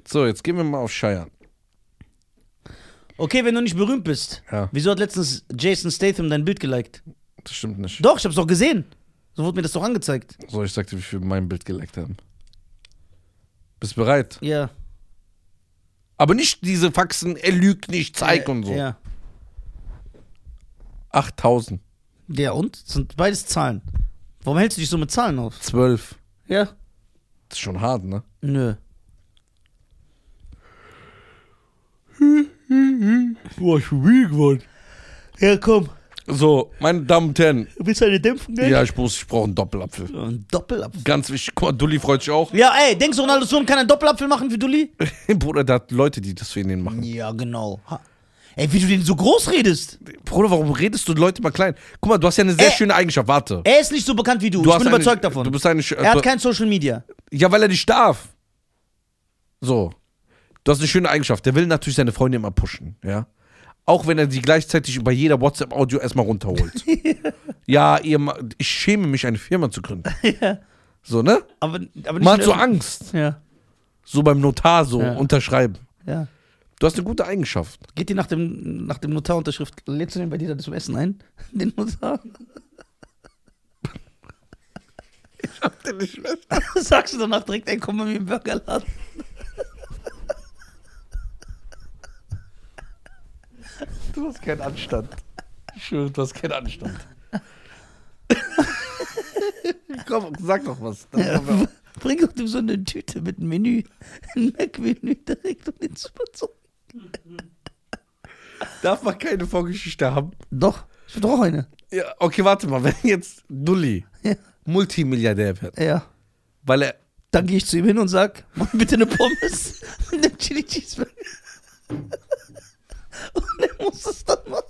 So, jetzt gehen wir mal auf Scheiern. Okay, wenn du nicht berühmt bist. Ja, Wieso hat letztens Jason Statham dein Bild geliked? das stimmt nicht. Doch, ich hab's doch gesehen. So wurde mir das doch angezeigt. So, ich sag dir, wie viel mein Bild geliked haben. Bist bereit? Ja. Aber nicht diese Faxen, er lügt nicht, zeig und so. Ja. 8000, Ja, und? Das sind beides Zahlen. Warum hältst du dich so mit Zahlen auf? 12. Ja. Das ist schon hart, ne? Nö. Boah, ich bin müde geworden. Ja, komm. So, meine Damen und Herren. Willst du eine Dämpfung, ey? Ja, ich muss, ich brauche einen Doppelapfel. Ein Doppelapfel. Ganz wichtig. Guck mal, Dulli freut sich auch. Ja, ey, denkst du, Ronaldo Sohn kann einen Doppelapfel machen für Dulli? <laughs> Bruder, der hat Leute, die das für ihn machen. Ja, genau. Ha. Ey, wie du den so groß redest. Bruder, warum redest du Leute mal klein? Guck mal, du hast ja eine sehr Äh, schöne Eigenschaft. Warte. Er ist nicht so bekannt wie du. Du ich bin eine- überzeugt davon. Du bist eine. Sch- er hat kein Social Media. ja, weil er nicht darf. So. Du hast eine schöne Eigenschaft. Der will natürlich seine Freunde immer pushen, ja. Auch wenn er sie gleichzeitig bei jeder WhatsApp-Audio erstmal runterholt. <laughs> ja, ihr, ich schäme mich, eine Firma zu gründen. <laughs> ja. So, ne? Aber, aber nicht. Man hat so Angst. Ja, So beim Notar so Ja. unterschreiben. ja. Du hast eine gute Eigenschaft. Geht dir nach dem, nach dem Notarunterschrift, lädst du den bei dir dann zum Essen ein? <laughs> Den Notar? Sagst du danach direkt, ey, komm bei mir im Burgerladen. Du hast keinen Anstand. Schwöre, du hast keinen Anstand. <laughs> Komm, sag doch was. Ja, <laughs> bring doch ihm so eine Tüte mit einem Menü, ein Mac-Menü direkt, um den zu überzeugen. Darf man keine Vorgeschichte haben? Doch, ich will doch auch eine. Ja, okay, warte mal. Wenn jetzt Dulli Ja. Multimilliardär wird, ja. weil er. Dann gehe ich zu ihm hin und sag, mach bitte eine Pommes <laughs> mit einem Chili Cheeseburger. Muss es dann machen.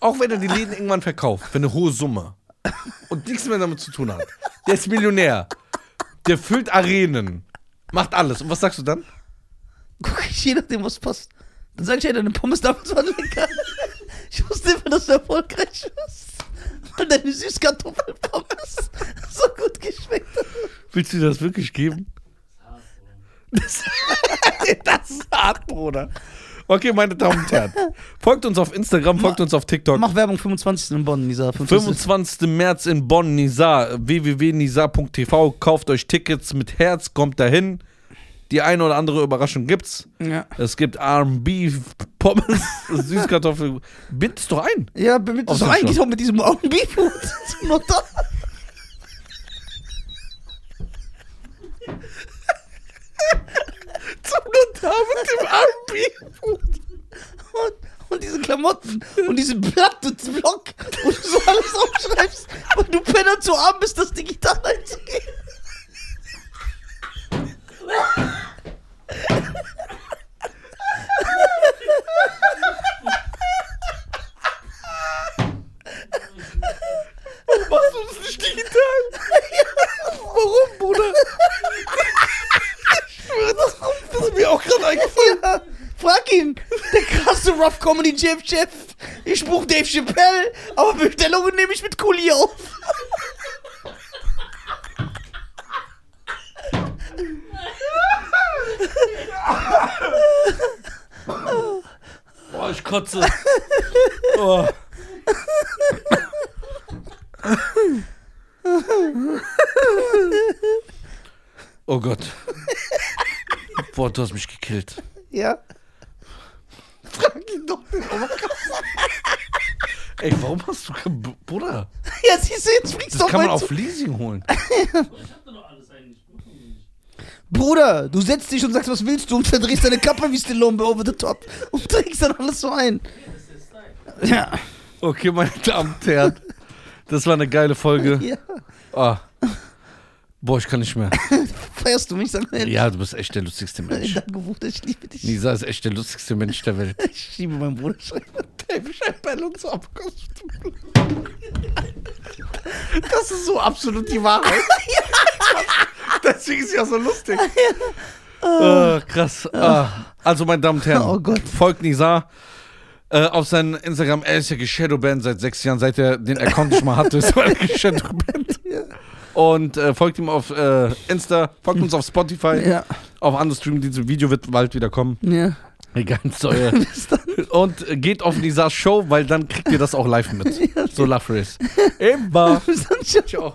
Auch wenn er die Läden irgendwann verkauft, für eine hohe Summe und nichts mehr damit zu tun hat. Der ist Millionär. Der füllt Arenen. Macht alles. Und was sagst du dann? Guck ich, je nachdem, was passt. Dann sag ich, ey, deine Pommes damals waren lecker. Ich wusste immer, dass du erfolgreich wirst. Weil deine Süßkartoffelpommes so gut geschmeckt haben. Willst du dir das wirklich geben? Das, <laughs> das ist hart, Bruder. Okay, meine Damen und Herren. Folgt uns auf Instagram, folgt uns auf TikTok. Mach Werbung 25. in Bonn, Lisa. 25. 25. März in Bonn, Nizar, www.nizar.tv. Kauft euch Tickets mit Herz, kommt dahin. Die eine oder andere Überraschung gibt's. Ja. Es gibt R&B, Pommes, <laughs> Süßkartoffel. Bind es doch ein. Ja, Auf so den eigentlich Schluss. auch mit diesem R&B-Food zum Notar. Zum Notar mit dem R&B. Und, und diese Klamotten und diese Blatt und Block, wo du so alles aufschreibst, weil du Penner zu arm bist, das digital einzugeben. Machst du das nicht digital? Warum, Bruder? Das ist mir auch gerade eingefallen. Ja, frag ihn. Der Rough Comedy Chef Chef. Ich buch Dave Chappelle, aber Bestellungen nehme ich mit Kuli auf. Boah, ich kotze. Oh. oh Gott. Boah, du hast mich gekillt. Ja. Frag ihn doch den Ey, warum hast du kein B- Bruder? Ja, siehst du, jetzt fliegst du Das kann man auf Leasing holen. Ich hab alles eigentlich. Bruder, du setzt dich und sagst, was willst du und verdrehst deine Kappe wie Stallone bei Over the Top <laughs> und trägst dann alles so ein. Ja. Okay, meine Damen und Herren. Das war eine geile Folge. <laughs> ja. Ah. Boah, ich kann nicht mehr. <laughs> Feierst du mich, sag mal ehrlich. Ja, du bist echt der lustigste Mensch. Danke, Bruder, ich liebe dich. Nisa ist echt der lustigste Mensch der Welt. Ich liebe meinen Bruder. Abkommst. Das ist so absolut die Wahrheit. <laughs> Deswegen ist ja so lustig. Ah, krass. Ah. Also, meine Damen und Herren, Oh Gott. folgt Nisa. Äh, auf seinem Instagram, er ist ja geshadowbanned seit sechs Jahren, seit er den Account nicht mal hatte, ist er <laughs> geshadowbanned. Und äh, folgt ihm auf äh, Insta, folgt uns auf Spotify, Ja. auf andere Streamdienste. Video wird bald wieder kommen. Ja. <laughs> Bis dann. Und geht auf Nisas Show, weil dann kriegt ihr das auch live mit. <laughs> So Race. Immer. Bis <laughs> dann. Ciao.